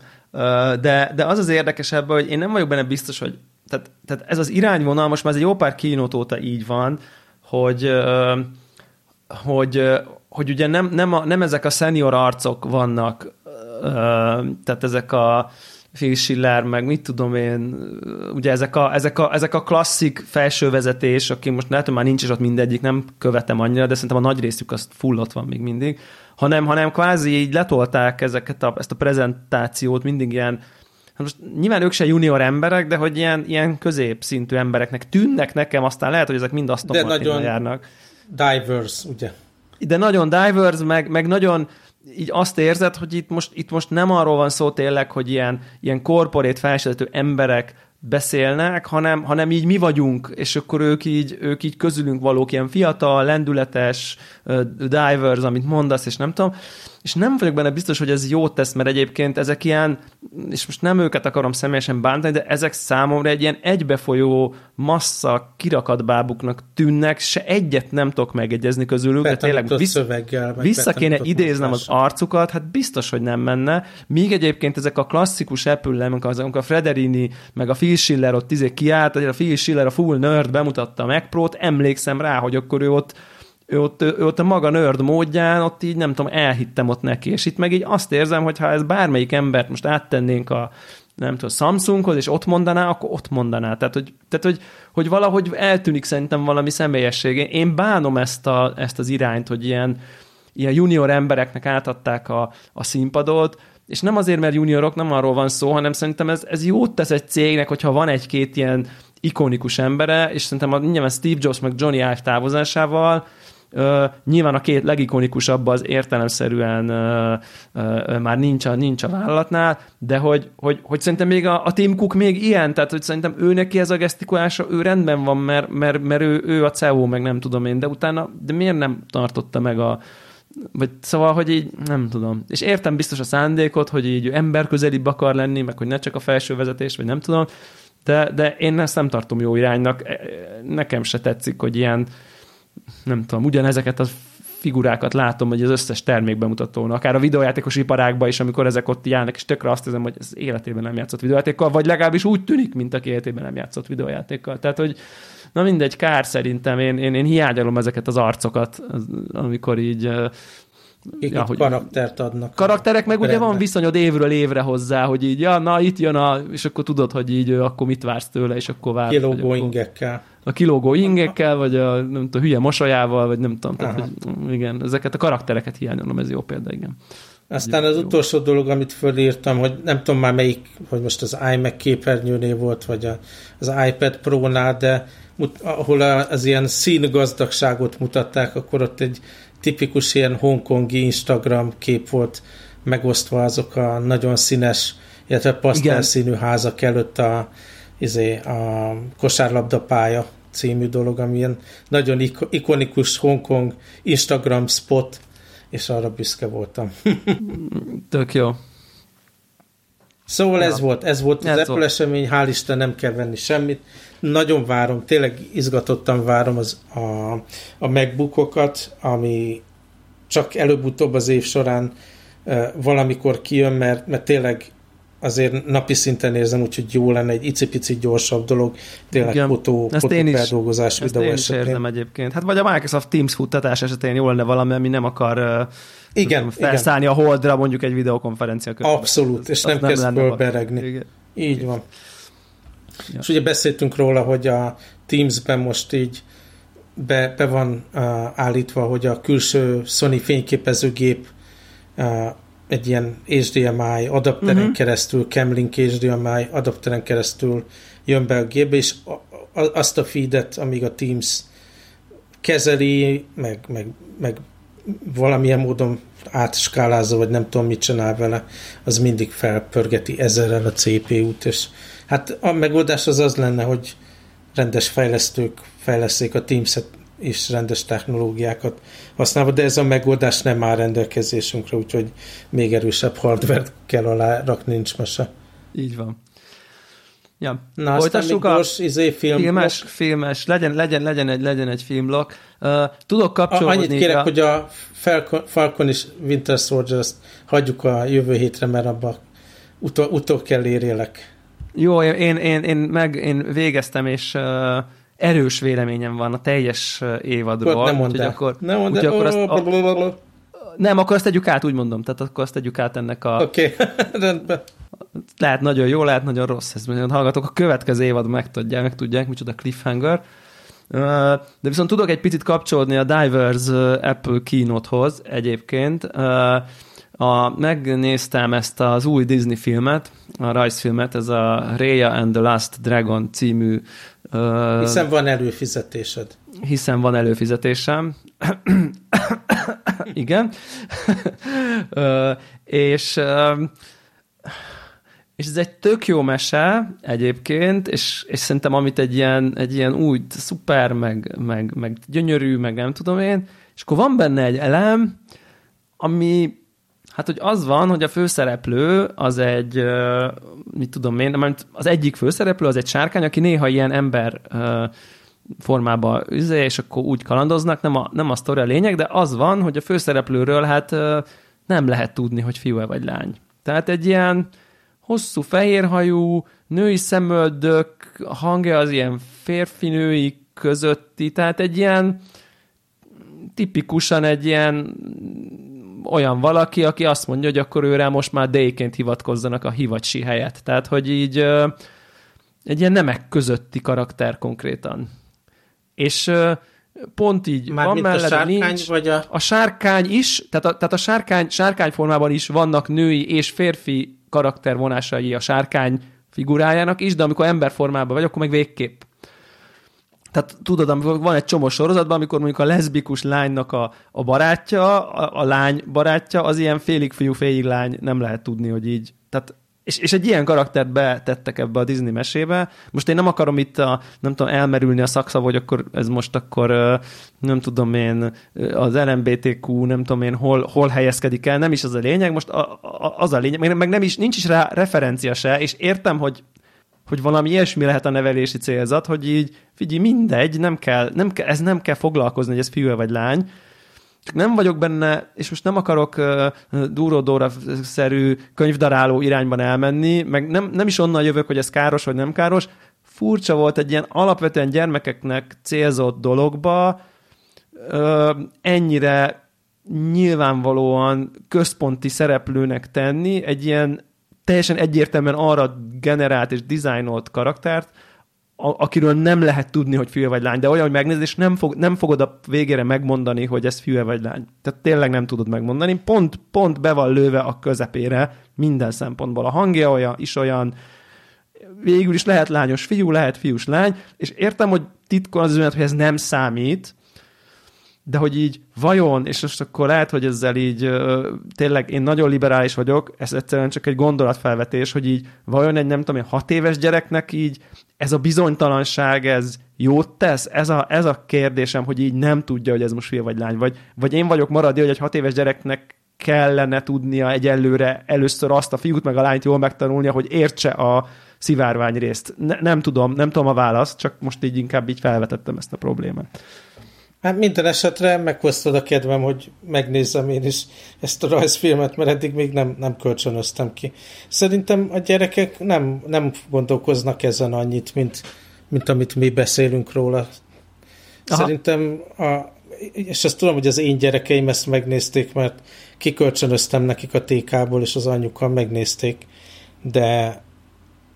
de, de az az érdekesebb, hogy én nem vagyok benne biztos, hogy tehát, tehát ez az irányvonal most már ez egy jó pár kínót óta így van, hogy, hogy, hogy ugye nem, nem, a, nem ezek a senior arcok vannak, tehát ezek a Phil Schiller, meg mit tudom én, ugye ezek a, ezek a, ezek a klasszik felsővezetés, aki most lehet, hogy már nincs is ott mindegyik, nem követem annyira, de szerintem a nagy részük az fullott van még mindig, hanem, hanem kvázi így letolták ezeket a, ezt a prezentációt mindig ilyen most nyilván ők se junior emberek, de hogy ilyen, ilyen középszintű embereknek tűnnek nekem, aztán lehet, hogy ezek mind azt de nagyon járnak. diverse, ugye? De nagyon diverse, meg, meg nagyon így azt érzed, hogy itt most, itt most nem arról van szó tényleg, hogy ilyen, ilyen korporét felsőzető emberek beszélnek, hanem, hanem így mi vagyunk, és akkor ők így, ők így közülünk valók, ilyen fiatal, lendületes, divers, amit mondasz, és nem tudom, és nem vagyok benne biztos, hogy ez jót tesz, mert egyébként ezek ilyen, és most nem őket akarom személyesen bántani, de ezek számomra egy ilyen egybefolyó massza kirakatbábuknak tűnnek, se egyet nem tudok megegyezni közülük, de tényleg vissz, szöveggel, vissza kéne idéznem az arcukat, hát biztos, hogy nem menne. Míg egyébként ezek a klasszikus Apple amikor a Frederini, meg a Phil Schiller ott izé kiállt, a Phil Schiller a full nerd bemutatta a Mac Pro-t, emlékszem rá, hogy akkor ő ott ő ott, ott a maga nerd módján, ott így nem tudom, elhittem ott neki, és itt meg így azt érzem, hogy ha ez bármelyik embert most áttennénk a nem tudom, Samsunghoz, és ott mondaná, akkor ott mondaná. Tehát, hogy, tehát, hogy, hogy valahogy eltűnik szerintem valami személyesség. Én bánom ezt, a, ezt az irányt, hogy ilyen, ilyen junior embereknek átadták a, a színpadot, és nem azért, mert juniorok, nem arról van szó, hanem szerintem ez, ez jót tesz egy cégnek, hogyha van egy-két ilyen ikonikus embere, és szerintem a, nyilván Steve Jobs meg Johnny Ive távozásával Uh, nyilván a két legikonikusabb az értelemszerűen uh, uh, már nincs a, nincs a vállalatnál, de hogy, hogy, hogy szerintem még a, a Tim Cook még ilyen, tehát hogy szerintem ő neki ez a gesztikulása, ő rendben van, mert, mert, mert ő, ő a CEO, meg nem tudom én, de utána, de miért nem tartotta meg a, vagy szóval, hogy így nem tudom. És értem biztos a szándékot, hogy így emberközelibb akar lenni, meg hogy ne csak a felső vezetés, vagy nem tudom, de, de én ezt nem tartom jó iránynak. E, nekem se tetszik, hogy ilyen nem tudom, ugyanezeket a figurákat látom, hogy az összes termékbemutatón, akár a videójátékos iparágban is, amikor ezek ott járnak, és tökre azt hiszem, hogy ez életében nem játszott videójátékkal, vagy legalábbis úgy tűnik, mint aki életében nem játszott videójátékkal. Tehát, hogy na mindegy, kár szerintem, én, én, én hiányolom ezeket az arcokat, amikor így Akik ja, hogy karaktert adnak. Karakterek, meg ugye van viszonyod évről évre hozzá, hogy így, ja, na itt jön a, és akkor tudod, hogy így akkor mit vársz tőle, és akkor vársz. Kilógó ingekkel. A kilógó ingekkel, vagy a nem tudom, hülye mosolyával, vagy nem tudom. Tehát, hogy, igen, ezeket a karaktereket hiányolom, ez jó példa, igen. Aztán az jó. utolsó dolog, amit fölírtam, hogy nem tudom már melyik, hogy most az iMac képernyőnél volt, vagy az iPad Pro-nál, de ahol az ilyen színgazdagságot mutatták, akkor ott egy tipikus ilyen hongkongi Instagram kép volt megosztva azok a nagyon színes, illetve pasztel színű házak előtt a, izé, a kosárlabda pálya című dolog, ami ilyen nagyon ikonikus Hongkong Instagram spot, és arra büszke voltam. Tök jó. Szóval ja. ez volt, ez volt az ez Apple volt. esemény, hál' Isten nem kell venni semmit. Nagyon várom, tényleg izgatottan várom az, a, a megbookokat, ami csak előbb-utóbb az év során uh, valamikor kijön, mert, mert tényleg azért napi szinten érzem, úgyhogy jó lenne egy icipici gyorsabb dolog, tényleg Igen. fotó, ezt is, feldolgozás videó én is érzem egyébként. Hát vagy a Microsoft Teams futtatás esetén jó lenne valami, ami nem akar igen, tudom, felszállni igen. a holdra mondjuk egy videokonferencia közben. Abszolút, és nem, nem kezd fölberegni. Igen. Így igen. van. Ja. És ugye beszéltünk róla, hogy a Teams-ben most így be, be van uh, állítva, hogy a külső Sony fényképezőgép uh, egy ilyen HDMI adapteren uh-huh. keresztül, Camlink HDMI adapteren keresztül jön be a gépbe, és azt a feedet, amíg a Teams kezeli, meg, meg, meg valamilyen módon átskálázza, vagy nem tudom, mit csinál vele, az mindig felpörgeti ezerrel a CPU-t, és hát a megoldás az az lenne, hogy rendes fejlesztők fejleszték a Teams-et és rendes technológiákat használva, de ez a megoldás nem áll rendelkezésünkre, úgyhogy még erősebb hardware kell alá rakni, nincs mese. Így van. Ja. Na, Folytassuk a gyors, izé, film filmes, filmes, legyen, legyen, legyen, egy, legyen egy filmblokk. Uh, tudok kapcsolódni... Annyit kérek, a... hogy a Falcon, Falcon és Winter Soldier ezt hagyjuk a jövő hétre, mert abba utol, utol kell érjelek. Jó, én, én, én, meg én végeztem, és uh, erős véleményem van a teljes évadról. Nem mondd el. Akkor, nem mondd el. Akkor azt, a, nem, akkor azt tegyük át, úgy mondom. Tehát akkor azt tegyük át ennek a... Oké, okay. rendben. Lehet nagyon jó, lehet nagyon rossz. Ez nagyon hallgatok. A következő évad megtudják, megtudják, micsoda cliffhanger. De viszont tudok egy picit kapcsolódni a Divers Apple keynote-hoz egyébként. A, megnéztem ezt az új Disney filmet, a rajzfilmet, ez a Raya and the Last Dragon című Uh, hiszen van előfizetésed. Hiszen van előfizetésem. Igen. uh, és uh, és ez egy tök jó mese egyébként, és, és szerintem amit egy ilyen, egy ilyen új, szuper, meg, meg, meg gyönyörű, meg nem tudom én, és akkor van benne egy elem, ami Hát, hogy az van, hogy a főszereplő az egy, mit tudom én, az egyik főszereplő az egy sárkány, aki néha ilyen ember formába üzé, és akkor úgy kalandoznak, nem a, nem a sztori a lényeg, de az van, hogy a főszereplőről hát nem lehet tudni, hogy fiú-e vagy lány. Tehát egy ilyen hosszú fehérhajú, női szemöldök, hangja az ilyen férfi-női közötti, tehát egy ilyen tipikusan egy ilyen olyan valaki, aki azt mondja, hogy akkor őre most már D-ként hivatkozzanak a hivacsi helyet. Tehát, hogy így egy ilyen nemek közötti karakter konkrétan. És pont így Már van mellett, a sárkány, nincs. Vagy a... a sárkány is, tehát a, tehát a sárkány, sárkány formában is vannak női és férfi karaktervonásai a sárkány figurájának is, de amikor emberformában vagy, akkor meg végképp. Tehát tudod, amikor van egy csomó sorozatban, amikor mondjuk a leszbikus lánynak a, a barátja, a, a lány barátja, az ilyen félig fiú, félig lány, nem lehet tudni, hogy így. Tehát és, és egy ilyen karaktert betettek ebbe a Disney mesébe. Most én nem akarom itt a, nem tudom, elmerülni a szakszav, hogy akkor ez most akkor nem tudom én, az LMBTQ, nem tudom én, hol, hol helyezkedik el, nem is az a lényeg, most a, a, az a lényeg, meg nem is, nincs is rá referencia se, és értem, hogy hogy valami ilyesmi lehet a nevelési célzat, hogy így, figyelj, mindegy, nem kell, nem kell, ez nem kell foglalkozni, hogy ez fiú vagy lány, csak nem vagyok benne, és most nem akarok uh, Dúró-Dóra-szerű könyvdaráló irányban elmenni, meg nem, nem is onnan jövök, hogy ez káros vagy nem káros, furcsa volt egy ilyen alapvetően gyermekeknek célzott dologba uh, ennyire nyilvánvalóan központi szereplőnek tenni egy ilyen teljesen egyértelműen arra generált és dizájnolt karaktert, akiről nem lehet tudni, hogy fiú vagy lány, de olyan, hogy megnézed, és nem, fog, nem fogod a végére megmondani, hogy ez fiú vagy lány. Tehát tényleg nem tudod megmondani. Pont, pont be van lőve a közepére minden szempontból. A hangja olyan, is olyan, végül is lehet lányos fiú, lehet fiús lány, és értem, hogy titkon az üzenet, hogy ez nem számít, de hogy így vajon, és most akkor lehet, hogy ezzel így tényleg én nagyon liberális vagyok, ez egyszerűen csak egy gondolatfelvetés, hogy így vajon egy nem tudom, hat éves gyereknek így ez a bizonytalanság, ez jót tesz? Ez a, ez a kérdésem, hogy így nem tudja, hogy ez most fiú vagy lány, vagy, vagy én vagyok maradni, hogy egy hat éves gyereknek kellene tudnia egyelőre először azt a fiút meg a lányt jól megtanulnia, hogy értse a szivárvány részt. Ne, nem tudom, nem tudom a választ, csak most így inkább így felvetettem ezt a problémát. Hát minden esetre meghoztad a kedvem, hogy megnézzem én is ezt a rajzfilmet, mert eddig még nem, nem kölcsönöztem ki. Szerintem a gyerekek nem, nem gondolkoznak ezen annyit, mint, mint amit mi beszélünk róla. Aha. Szerintem, a, és azt tudom, hogy az én gyerekeim ezt megnézték, mert kikölcsönöztem nekik a TK-ból, és az anyukkal megnézték, de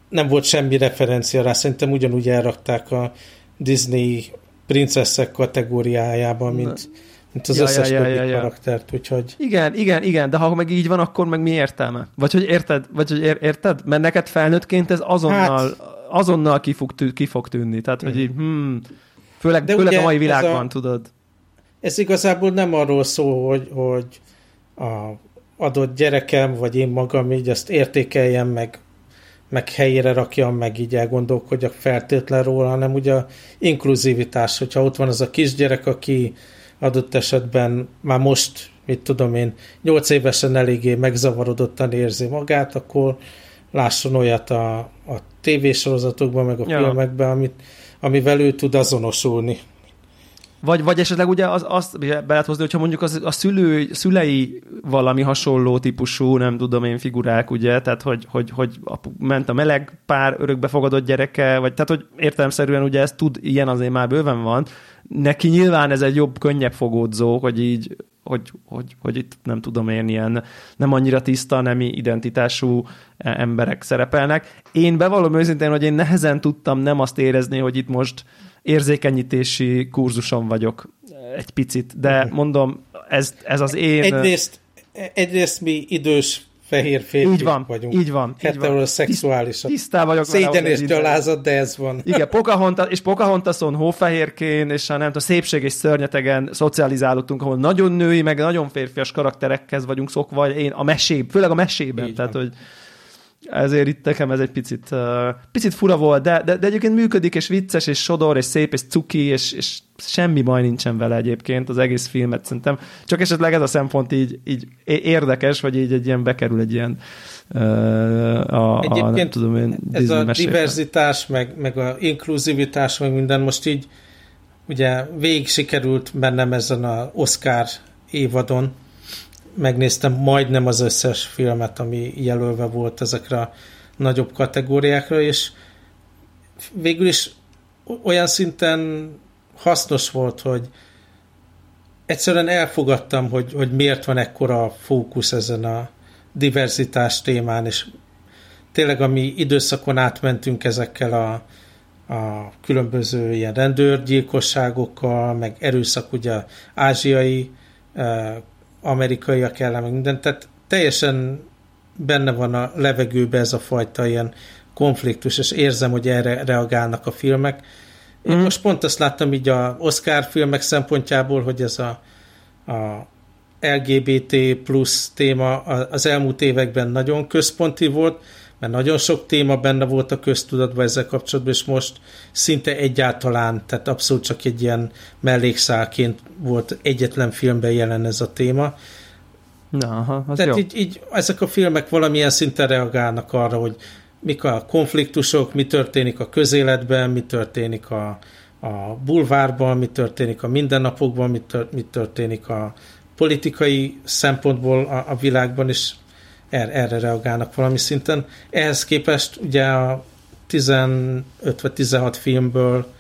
nem volt semmi referencia rá, szerintem ugyanúgy elrakták a Disney princeszek kategóriájában, mint, mint az ja, összes ja, ja, ja, ja. karaktert, úgyhogy... Igen, igen, igen, de ha meg így van, akkor meg mi értelme? Vagy hogy érted? Vagy hogy ér, érted? Mert neked felnőttként ez azonnal, hát... azonnal ki fog, tű, ki fog tűnni. Tehát, hogy így, hmm, főleg, de főleg a mai világban, a, tudod. Ez igazából nem arról szól, hogy, hogy a adott gyerekem, vagy én magam így azt értékeljem, meg meg helyére rakjam, meg így elgondolkodjak feltétlen róla, hanem ugye a inkluzivitás, hogyha ott van az a kisgyerek, aki adott esetben már most, mit tudom én, nyolc évesen eléggé megzavarodottan érzi magát, akkor lásson olyat a, a tévésorozatokban, meg a ja. filmekben, amit, amivel ő tud azonosulni. Vagy, vagy esetleg ugye az, azt be lehet hozni, hogyha mondjuk az, a szülő, szülei valami hasonló típusú, nem tudom én, figurák, ugye, tehát hogy, hogy, hogy ment a meleg pár örökbefogadott gyereke, vagy tehát hogy értelemszerűen ugye ez tud, ilyen azért már bőven van. Neki nyilván ez egy jobb, könnyebb fogódzó, hogy így hogy, hogy, hogy itt nem tudom én ilyen nem annyira tiszta nemi identitású e, emberek szerepelnek. Én bevallom őszintén, hogy én nehezen tudtam nem azt érezni, hogy itt most érzékenyítési kurzuson vagyok egy picit, de mhm. mondom, ez, ez az én... Egyrészt, egyrészt mi idős fehér férfiak így van, vagyunk. Így van. Heteroszexuálisan. Tisztá vagyok Szégyen és gyalázat, de ez van. Igen, Pocahontas, és Pocahontason hófehérkén, és a nem tudom, szépség és szörnyetegen szocializálódtunk, ahol nagyon női, meg nagyon férfias karakterekhez vagyunk szokva, én a mesében, főleg a mesében, így tehát, van. hogy ezért itt nekem ez egy picit, uh, picit fura volt, de, de, de egyébként működik, és vicces, és sodor, és szép, és cuki, és, és semmi baj nincsen vele egyébként az egész filmet szerintem. Csak esetleg ez a szempont így, így érdekes, hogy így egy ilyen bekerül egy ilyen uh, a, egyébként a, nem tudom én, ez a mesékben. diverzitás, meg, meg a inkluzivitás, meg minden most így ugye végig sikerült bennem ezen a Oscar évadon, megnéztem majdnem az összes filmet, ami jelölve volt ezekre a nagyobb kategóriákra, és végül is olyan szinten hasznos volt, hogy egyszerűen elfogadtam, hogy, hogy miért van ekkora fókusz ezen a diverzitás témán, és tényleg ami időszakon átmentünk ezekkel a, a különböző ilyen rendőrgyilkosságokkal, meg erőszak ugye ázsiai eh, amerikaiak ellen, meg minden, tehát teljesen benne van a levegőbe ez a fajta ilyen konfliktus, és érzem, hogy erre reagálnak a filmek. Én mm. most pont azt láttam így a Oscar filmek szempontjából, hogy ez a, a LGBT plusz téma az elmúlt években nagyon központi volt, mert nagyon sok téma benne volt a köztudatban ezzel kapcsolatban, és most szinte egyáltalán, tehát abszolút csak egy ilyen mellékszálként volt egyetlen filmben jelen ez a téma. Na, aha, az tehát jó. Így, így ezek a filmek valamilyen szinten reagálnak arra, hogy mik a konfliktusok, mi történik a közéletben, mi történik a, a bulvárban, mi történik a mindennapokban, mi, tör, mi történik a politikai szempontból a, a világban, és er, erre reagálnak valami szinten. Ehhez képest ugye a 15 vagy 16 filmből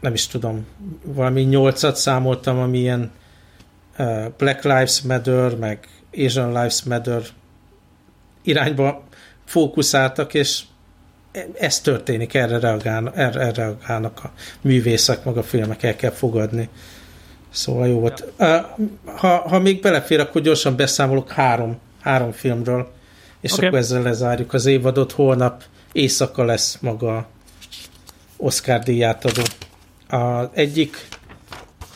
nem is tudom, valami nyolcat számoltam, ami ilyen Black Lives Matter, meg Asian Lives Matter irányba fókuszáltak, és ez történik, erre reagálnak, erre, erre reagálnak a művészek, meg a filmek, el kell fogadni. Szóval jó volt. Ha, ha még belefér, akkor gyorsan beszámolok három, három filmről, és okay. akkor ezzel lezárjuk az évadot. Holnap éjszaka lesz maga Oscar díját adó. Az egyik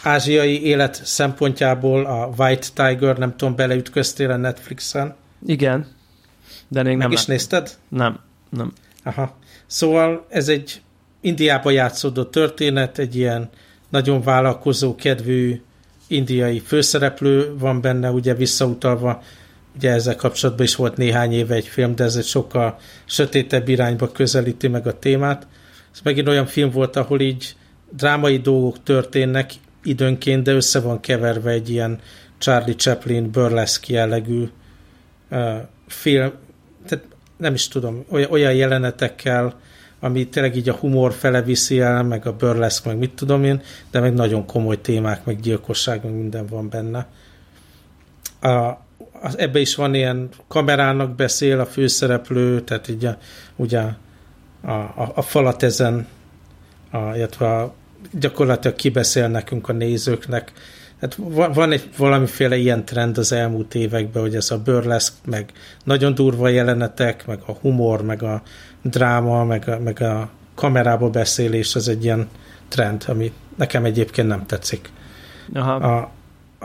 ázsiai élet szempontjából a White Tiger, nem tudom, beleütköztél a Netflixen? Igen, de még nem. Meg is nézted? Nem, nem. Aha. Szóval ez egy Indiában játszódó történet, egy ilyen nagyon vállalkozó kedvű indiai főszereplő van benne, ugye visszautalva, ugye ezzel kapcsolatban is volt néhány éve egy film, de ez egy sokkal sötétebb irányba közelíti meg a témát. Ez megint olyan film volt, ahol így drámai dolgok történnek időnként, de össze van keverve egy ilyen Charlie Chaplin burlesque jellegű uh, film, tehát nem is tudom, olyan, jelenetekkel, ami tényleg így a humor fele viszi el, meg a burlesque, meg mit tudom én, de meg nagyon komoly témák, meg gyilkosság, meg minden van benne. A, az, ebbe is van ilyen kamerának beszél a főszereplő, tehát így a, ugye a, a, a falat ezen, a, illetve a, gyakorlatilag kibeszél nekünk a nézőknek. Hát van, van egy valamiféle ilyen trend az elmúlt években, hogy ez a burlesque, meg nagyon durva jelenetek, meg a humor, meg a dráma, meg a, meg a kamerába beszélés, az egy ilyen trend, ami nekem egyébként nem tetszik. Aha. A,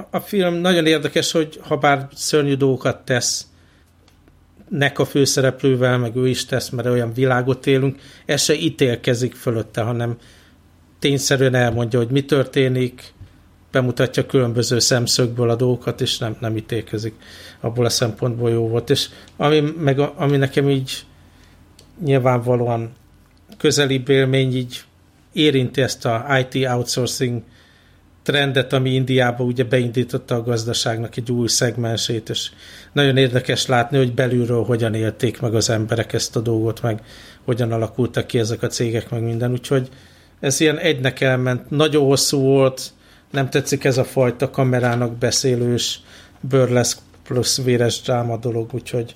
a film nagyon érdekes, hogy ha bár szörnyű dolgokat tesz, nek a főszereplővel, meg ő is tesz, mert olyan világot élünk, ez se ítélkezik fölötte, hanem tényszerűen elmondja, hogy mi történik, bemutatja különböző szemszögből a dolgokat, és nem, nem ítélkezik. Abból a szempontból jó volt. És ami, meg, ami nekem így nyilvánvalóan közelibb élmény, így érinti ezt a IT outsourcing trendet, ami Indiában ugye beindította a gazdaságnak egy új szegmensét, és nagyon érdekes látni, hogy belülről hogyan élték meg az emberek ezt a dolgot, meg hogyan alakultak ki ezek a cégek, meg minden, úgyhogy ez ilyen egynek elment, nagyon hosszú volt, nem tetszik ez a fajta kamerának beszélős burlesque plusz véres dráma dolog, úgyhogy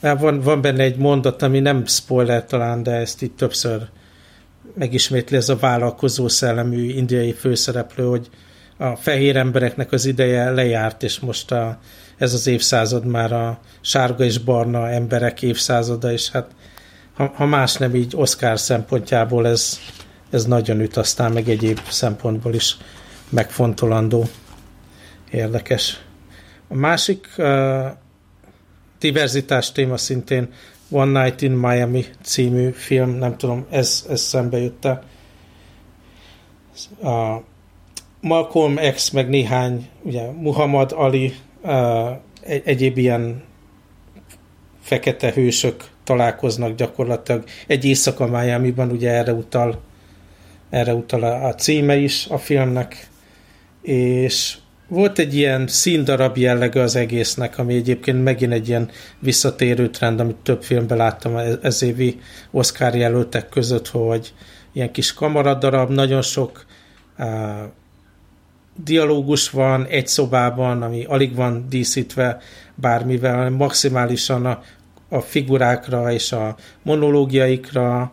van, van benne egy mondat, ami nem spoiler talán, de ezt itt többször megismétli ez a vállalkozó szellemű indiai főszereplő, hogy a fehér embereknek az ideje lejárt, és most a, ez az évszázad már a sárga és barna emberek évszázada, és hát ha, ha más nem így Oscar szempontjából ez, ez nagyon üt, aztán meg egyéb szempontból is megfontolandó. Érdekes. A másik uh, diverzitás téma szintén One Night in Miami című film, nem tudom, ez, ez szembe jött -e. A Malcolm X, meg néhány, ugye Muhammad Ali, egy, egyéb ilyen fekete hősök találkoznak gyakorlatilag egy éjszaka Miami-ban, ugye erre utal, erre utal a, a címe is a filmnek, és volt egy ilyen színdarab jellege az egésznek, ami egyébként megint egy ilyen visszatérő trend, amit több filmben láttam ez évi Oscar jelöltek között, hogy ilyen kis kamaradarab, nagyon sok uh, dialógus van egy szobában, ami alig van díszítve bármivel, maximálisan a, a figurákra és a monológiaikra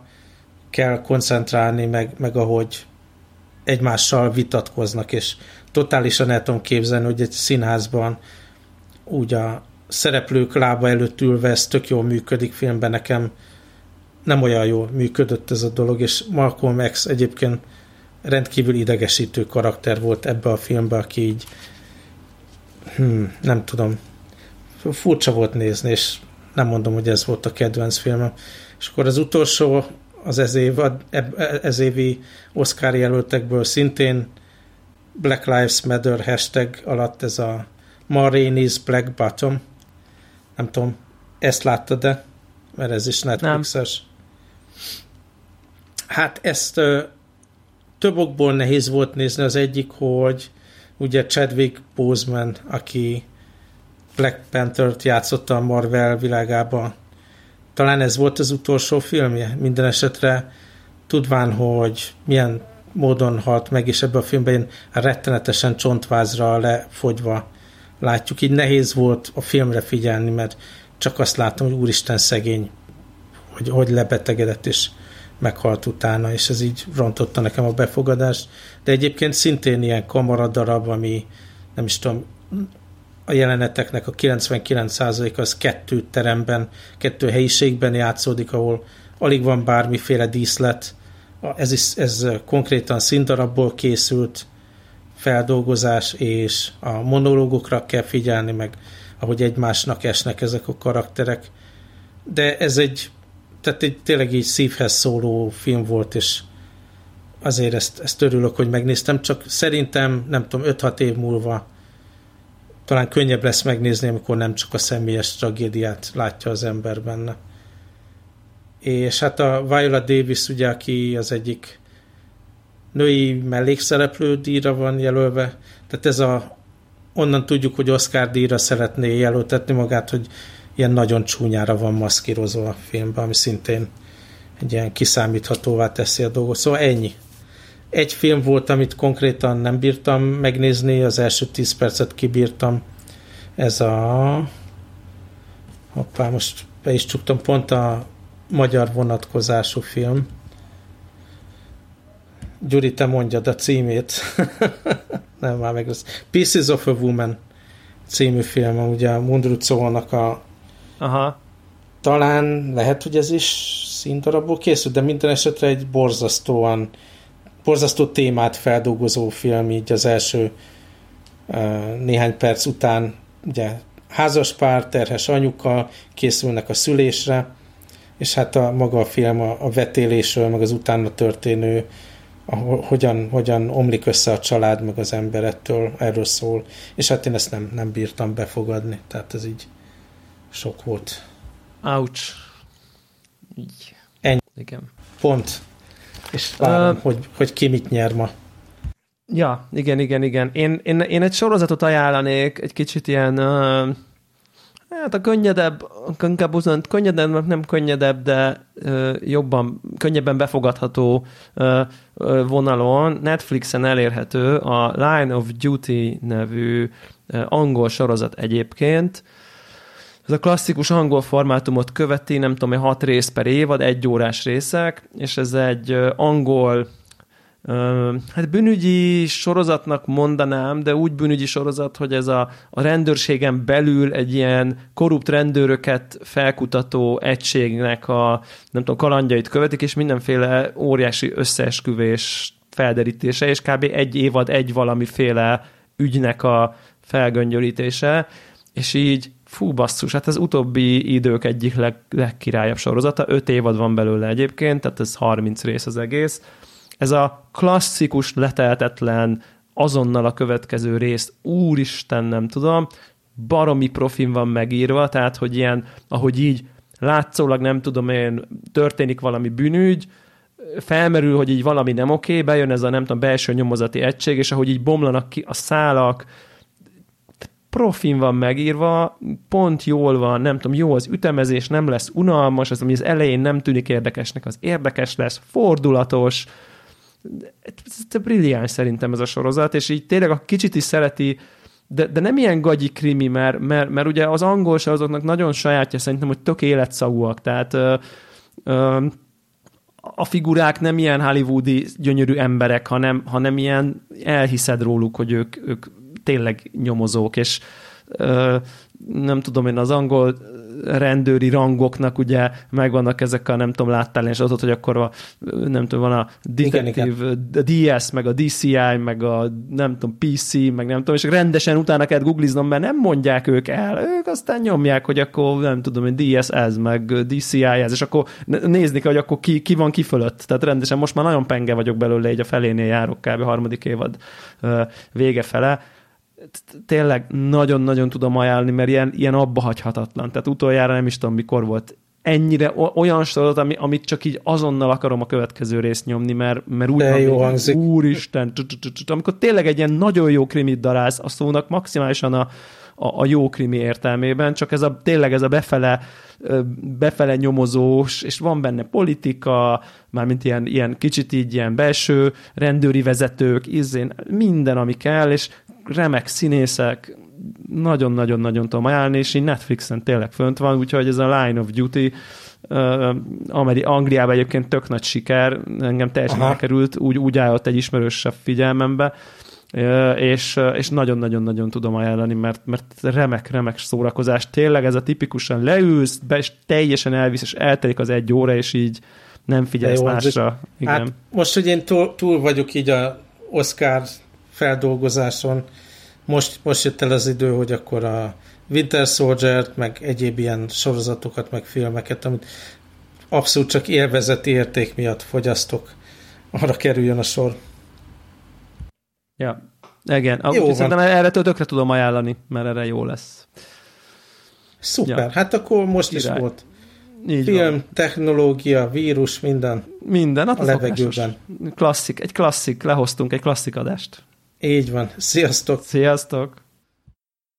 kell koncentrálni, meg, meg ahogy egymással vitatkoznak, és totálisan el tudom képzelni, hogy egy színházban úgy a szereplők lába előtt ülve ez tök jól működik filmben, nekem nem olyan jól működött ez a dolog, és Malcolm X egyébként rendkívül idegesítő karakter volt ebbe a filmbe, aki így hmm, nem tudom, furcsa volt nézni, és nem mondom, hogy ez volt a kedvenc filmem. És akkor az utolsó, az ez, év, ez évi Oscar jelöltekből szintén Black Lives Matter hashtag alatt ez a Marini's Black Bottom. Nem tudom, ezt láttad de Mert ez is Netflixes. Hát ezt uh, több okból nehéz volt nézni. Az egyik, hogy ugye Chadwick Boseman, aki Black Panther-t játszotta a Marvel világában, talán ez volt az utolsó filmje, minden esetre tudván, hogy milyen módon halt meg, és ebben a filmben rettenetesen csontvázra lefogyva látjuk. Így nehéz volt a filmre figyelni, mert csak azt látom, hogy úristen szegény, hogy, hogy lebetegedett és meghalt utána, és ez így rontotta nekem a befogadást. De egyébként szintén ilyen kamaradarab, ami nem is tudom, a jeleneteknek a 99% az kettő teremben, kettő helyiségben játszódik, ahol alig van bármiféle díszlet. Ez, is, ez konkrétan színdarabból készült feldolgozás, és a monológokra kell figyelni, meg ahogy egymásnak esnek ezek a karakterek. De ez egy, tehát egy tényleg így szívhez szóló film volt, és azért ezt, ezt örülök, hogy megnéztem, csak szerintem, nem tudom, 5-6 év múlva talán könnyebb lesz megnézni, amikor nem csak a személyes tragédiát látja az ember benne. És hát a Viola Davis, ugye, aki az egyik női mellékszereplő díjra van jelölve, tehát ez a onnan tudjuk, hogy Oscar díjra szeretné jelöltetni magát, hogy ilyen nagyon csúnyára van maszkírozva a filmben, ami szintén egy ilyen kiszámíthatóvá teszi a dolgot. Szóval ennyi. Egy film volt, amit konkrétan nem bírtam megnézni, az első 10 percet kibírtam. Ez a... Hoppá, most be is csuktam pont a magyar vonatkozású film. Gyuri, te mondjad a címét. nem, már meg lesz. Pieces of a Woman című film, ugye a Mundrucónak a Aha. talán lehet, hogy ez is színdarabból készült, de minden esetre egy borzasztóan borzasztó témát feldolgozó film, így az első uh, néhány perc után ugye házaspár, terhes anyuka készülnek a szülésre, és hát a maga a film a, a vetélésről, meg az utána történő a, hogyan, hogyan omlik össze a család, meg az ember ettől, erről szól. És hát én ezt nem, nem bírtam befogadni, tehát ez így sok volt. Ouch. Így. Ennyi. Igen. Pont. És várom, uh, hogy, hogy ki mit nyer ma. Ja, igen, igen, igen. Én, én, én egy sorozatot ajánlanék, egy kicsit ilyen uh, Hát a könnyedebb, inkább uzon, könnyedebb, nem könnyedebb, de ö, jobban, könnyebben befogadható ö, ö, vonalon Netflixen elérhető a Line of Duty nevű ö, angol sorozat egyébként. Ez a klasszikus angol formátumot követi, nem tudom, hat rész per évad, egy órás részek, és ez egy angol hát bűnügyi sorozatnak mondanám, de úgy bűnügyi sorozat, hogy ez a, a rendőrségen belül egy ilyen korrupt rendőröket felkutató egységnek a nem tudom, kalandjait követik, és mindenféle óriási összeesküvés felderítése, és kb. egy évad egy valamiféle ügynek a felgöngyölítése, és így fú basszus, hát az utóbbi idők egyik leg, legkirályabb sorozata, öt évad van belőle egyébként, tehát ez 30 rész az egész, ez a klasszikus, leteltetlen, azonnal a következő részt, úristen, nem tudom, baromi profin van megírva, tehát, hogy ilyen, ahogy így látszólag nem tudom én, történik valami bűnügy, felmerül, hogy így valami nem oké, bejön ez a nem tudom, belső nyomozati egység, és ahogy így bomlanak ki a szálak, profin van megírva, pont jól van, nem tudom, jó az ütemezés, nem lesz unalmas, az, ami az elején nem tűnik érdekesnek, az érdekes lesz, fordulatos, ez brilliáns szerintem ez a sorozat, és így tényleg a kicsit is szereti, de, de nem ilyen gagyi krimi, mert, mert, mert ugye az angol sorozatnak nagyon sajátja szerintem, hogy tök életszagúak, tehát ö, ö, a figurák nem ilyen hollywoodi gyönyörű emberek, hanem, hanem ilyen elhiszed róluk, hogy ők, ők tényleg nyomozók, és ö, nem tudom én, az angol rendőri rangoknak ugye megvannak ezek a, nem tudom, láttál és adott, hogy akkor a, nem tudom, van a Detective, a DS, meg a DCI, meg a nem tudom, PC, meg nem tudom, és rendesen utána kell googliznom, mert nem mondják ők el, ők aztán nyomják, hogy akkor nem tudom, hogy DS ez, meg DCI ez, és akkor nézni kell, hogy akkor ki, ki van ki fölött. Tehát rendesen most már nagyon penge vagyok belőle, így a felénél járok kb. harmadik évad vége fele tényleg nagyon-nagyon tudom ajánlani, mert ilyen, ilyen abba hagyhatatlan. Tehát utoljára nem is tudom, mikor volt ennyire olyan sorot, ami, amit csak így azonnal akarom a következő részt nyomni, mert, mert úgy van, jó hangzik. úristen, amikor tényleg egy ilyen nagyon jó krimit darálsz, a szónak maximálisan a, a, a jó krimi értelmében, csak ez a, tényleg ez a befele, befele nyomozós, és van benne politika, mármint ilyen, ilyen kicsit így ilyen belső rendőri vezetők, izén, minden, ami kell, és remek színészek, nagyon-nagyon-nagyon tudom ajánlani, és így Netflixen tényleg fönt van, úgyhogy ez a Line of Duty Ameri- Angliában egyébként tök nagy siker, engem teljesen Aha. elkerült, úgy, úgy állott egy ismerősebb figyelmembe, és, és nagyon-nagyon-nagyon tudom ajánlani, mert, mert remek, remek szórakozás. Tényleg ez a tipikusan leülsz, be, és teljesen elvisz, és eltelik az egy óra, és így nem figyelsz jó, másra. Igen. Hát most, hogy én túl, túl vagyok így a Oscar feldolgozáson, most, most jött el az idő, hogy akkor a Winter soldier meg egyéb ilyen sorozatokat, meg filmeket, amit abszolút csak élvezeti érték miatt fogyasztok, arra kerüljön a sor. Ja, igen. Jó szerintem erre tökre tudom ajánlani, mert erre jó lesz. Szuper, ja. hát akkor most Király. is volt. Így Film, van. technológia, vírus, minden. Minden, hát a levegőben. Klasszik, egy klasszik, lehoztunk egy klasszik adást. Így van. Sziasztok! Sziasztok!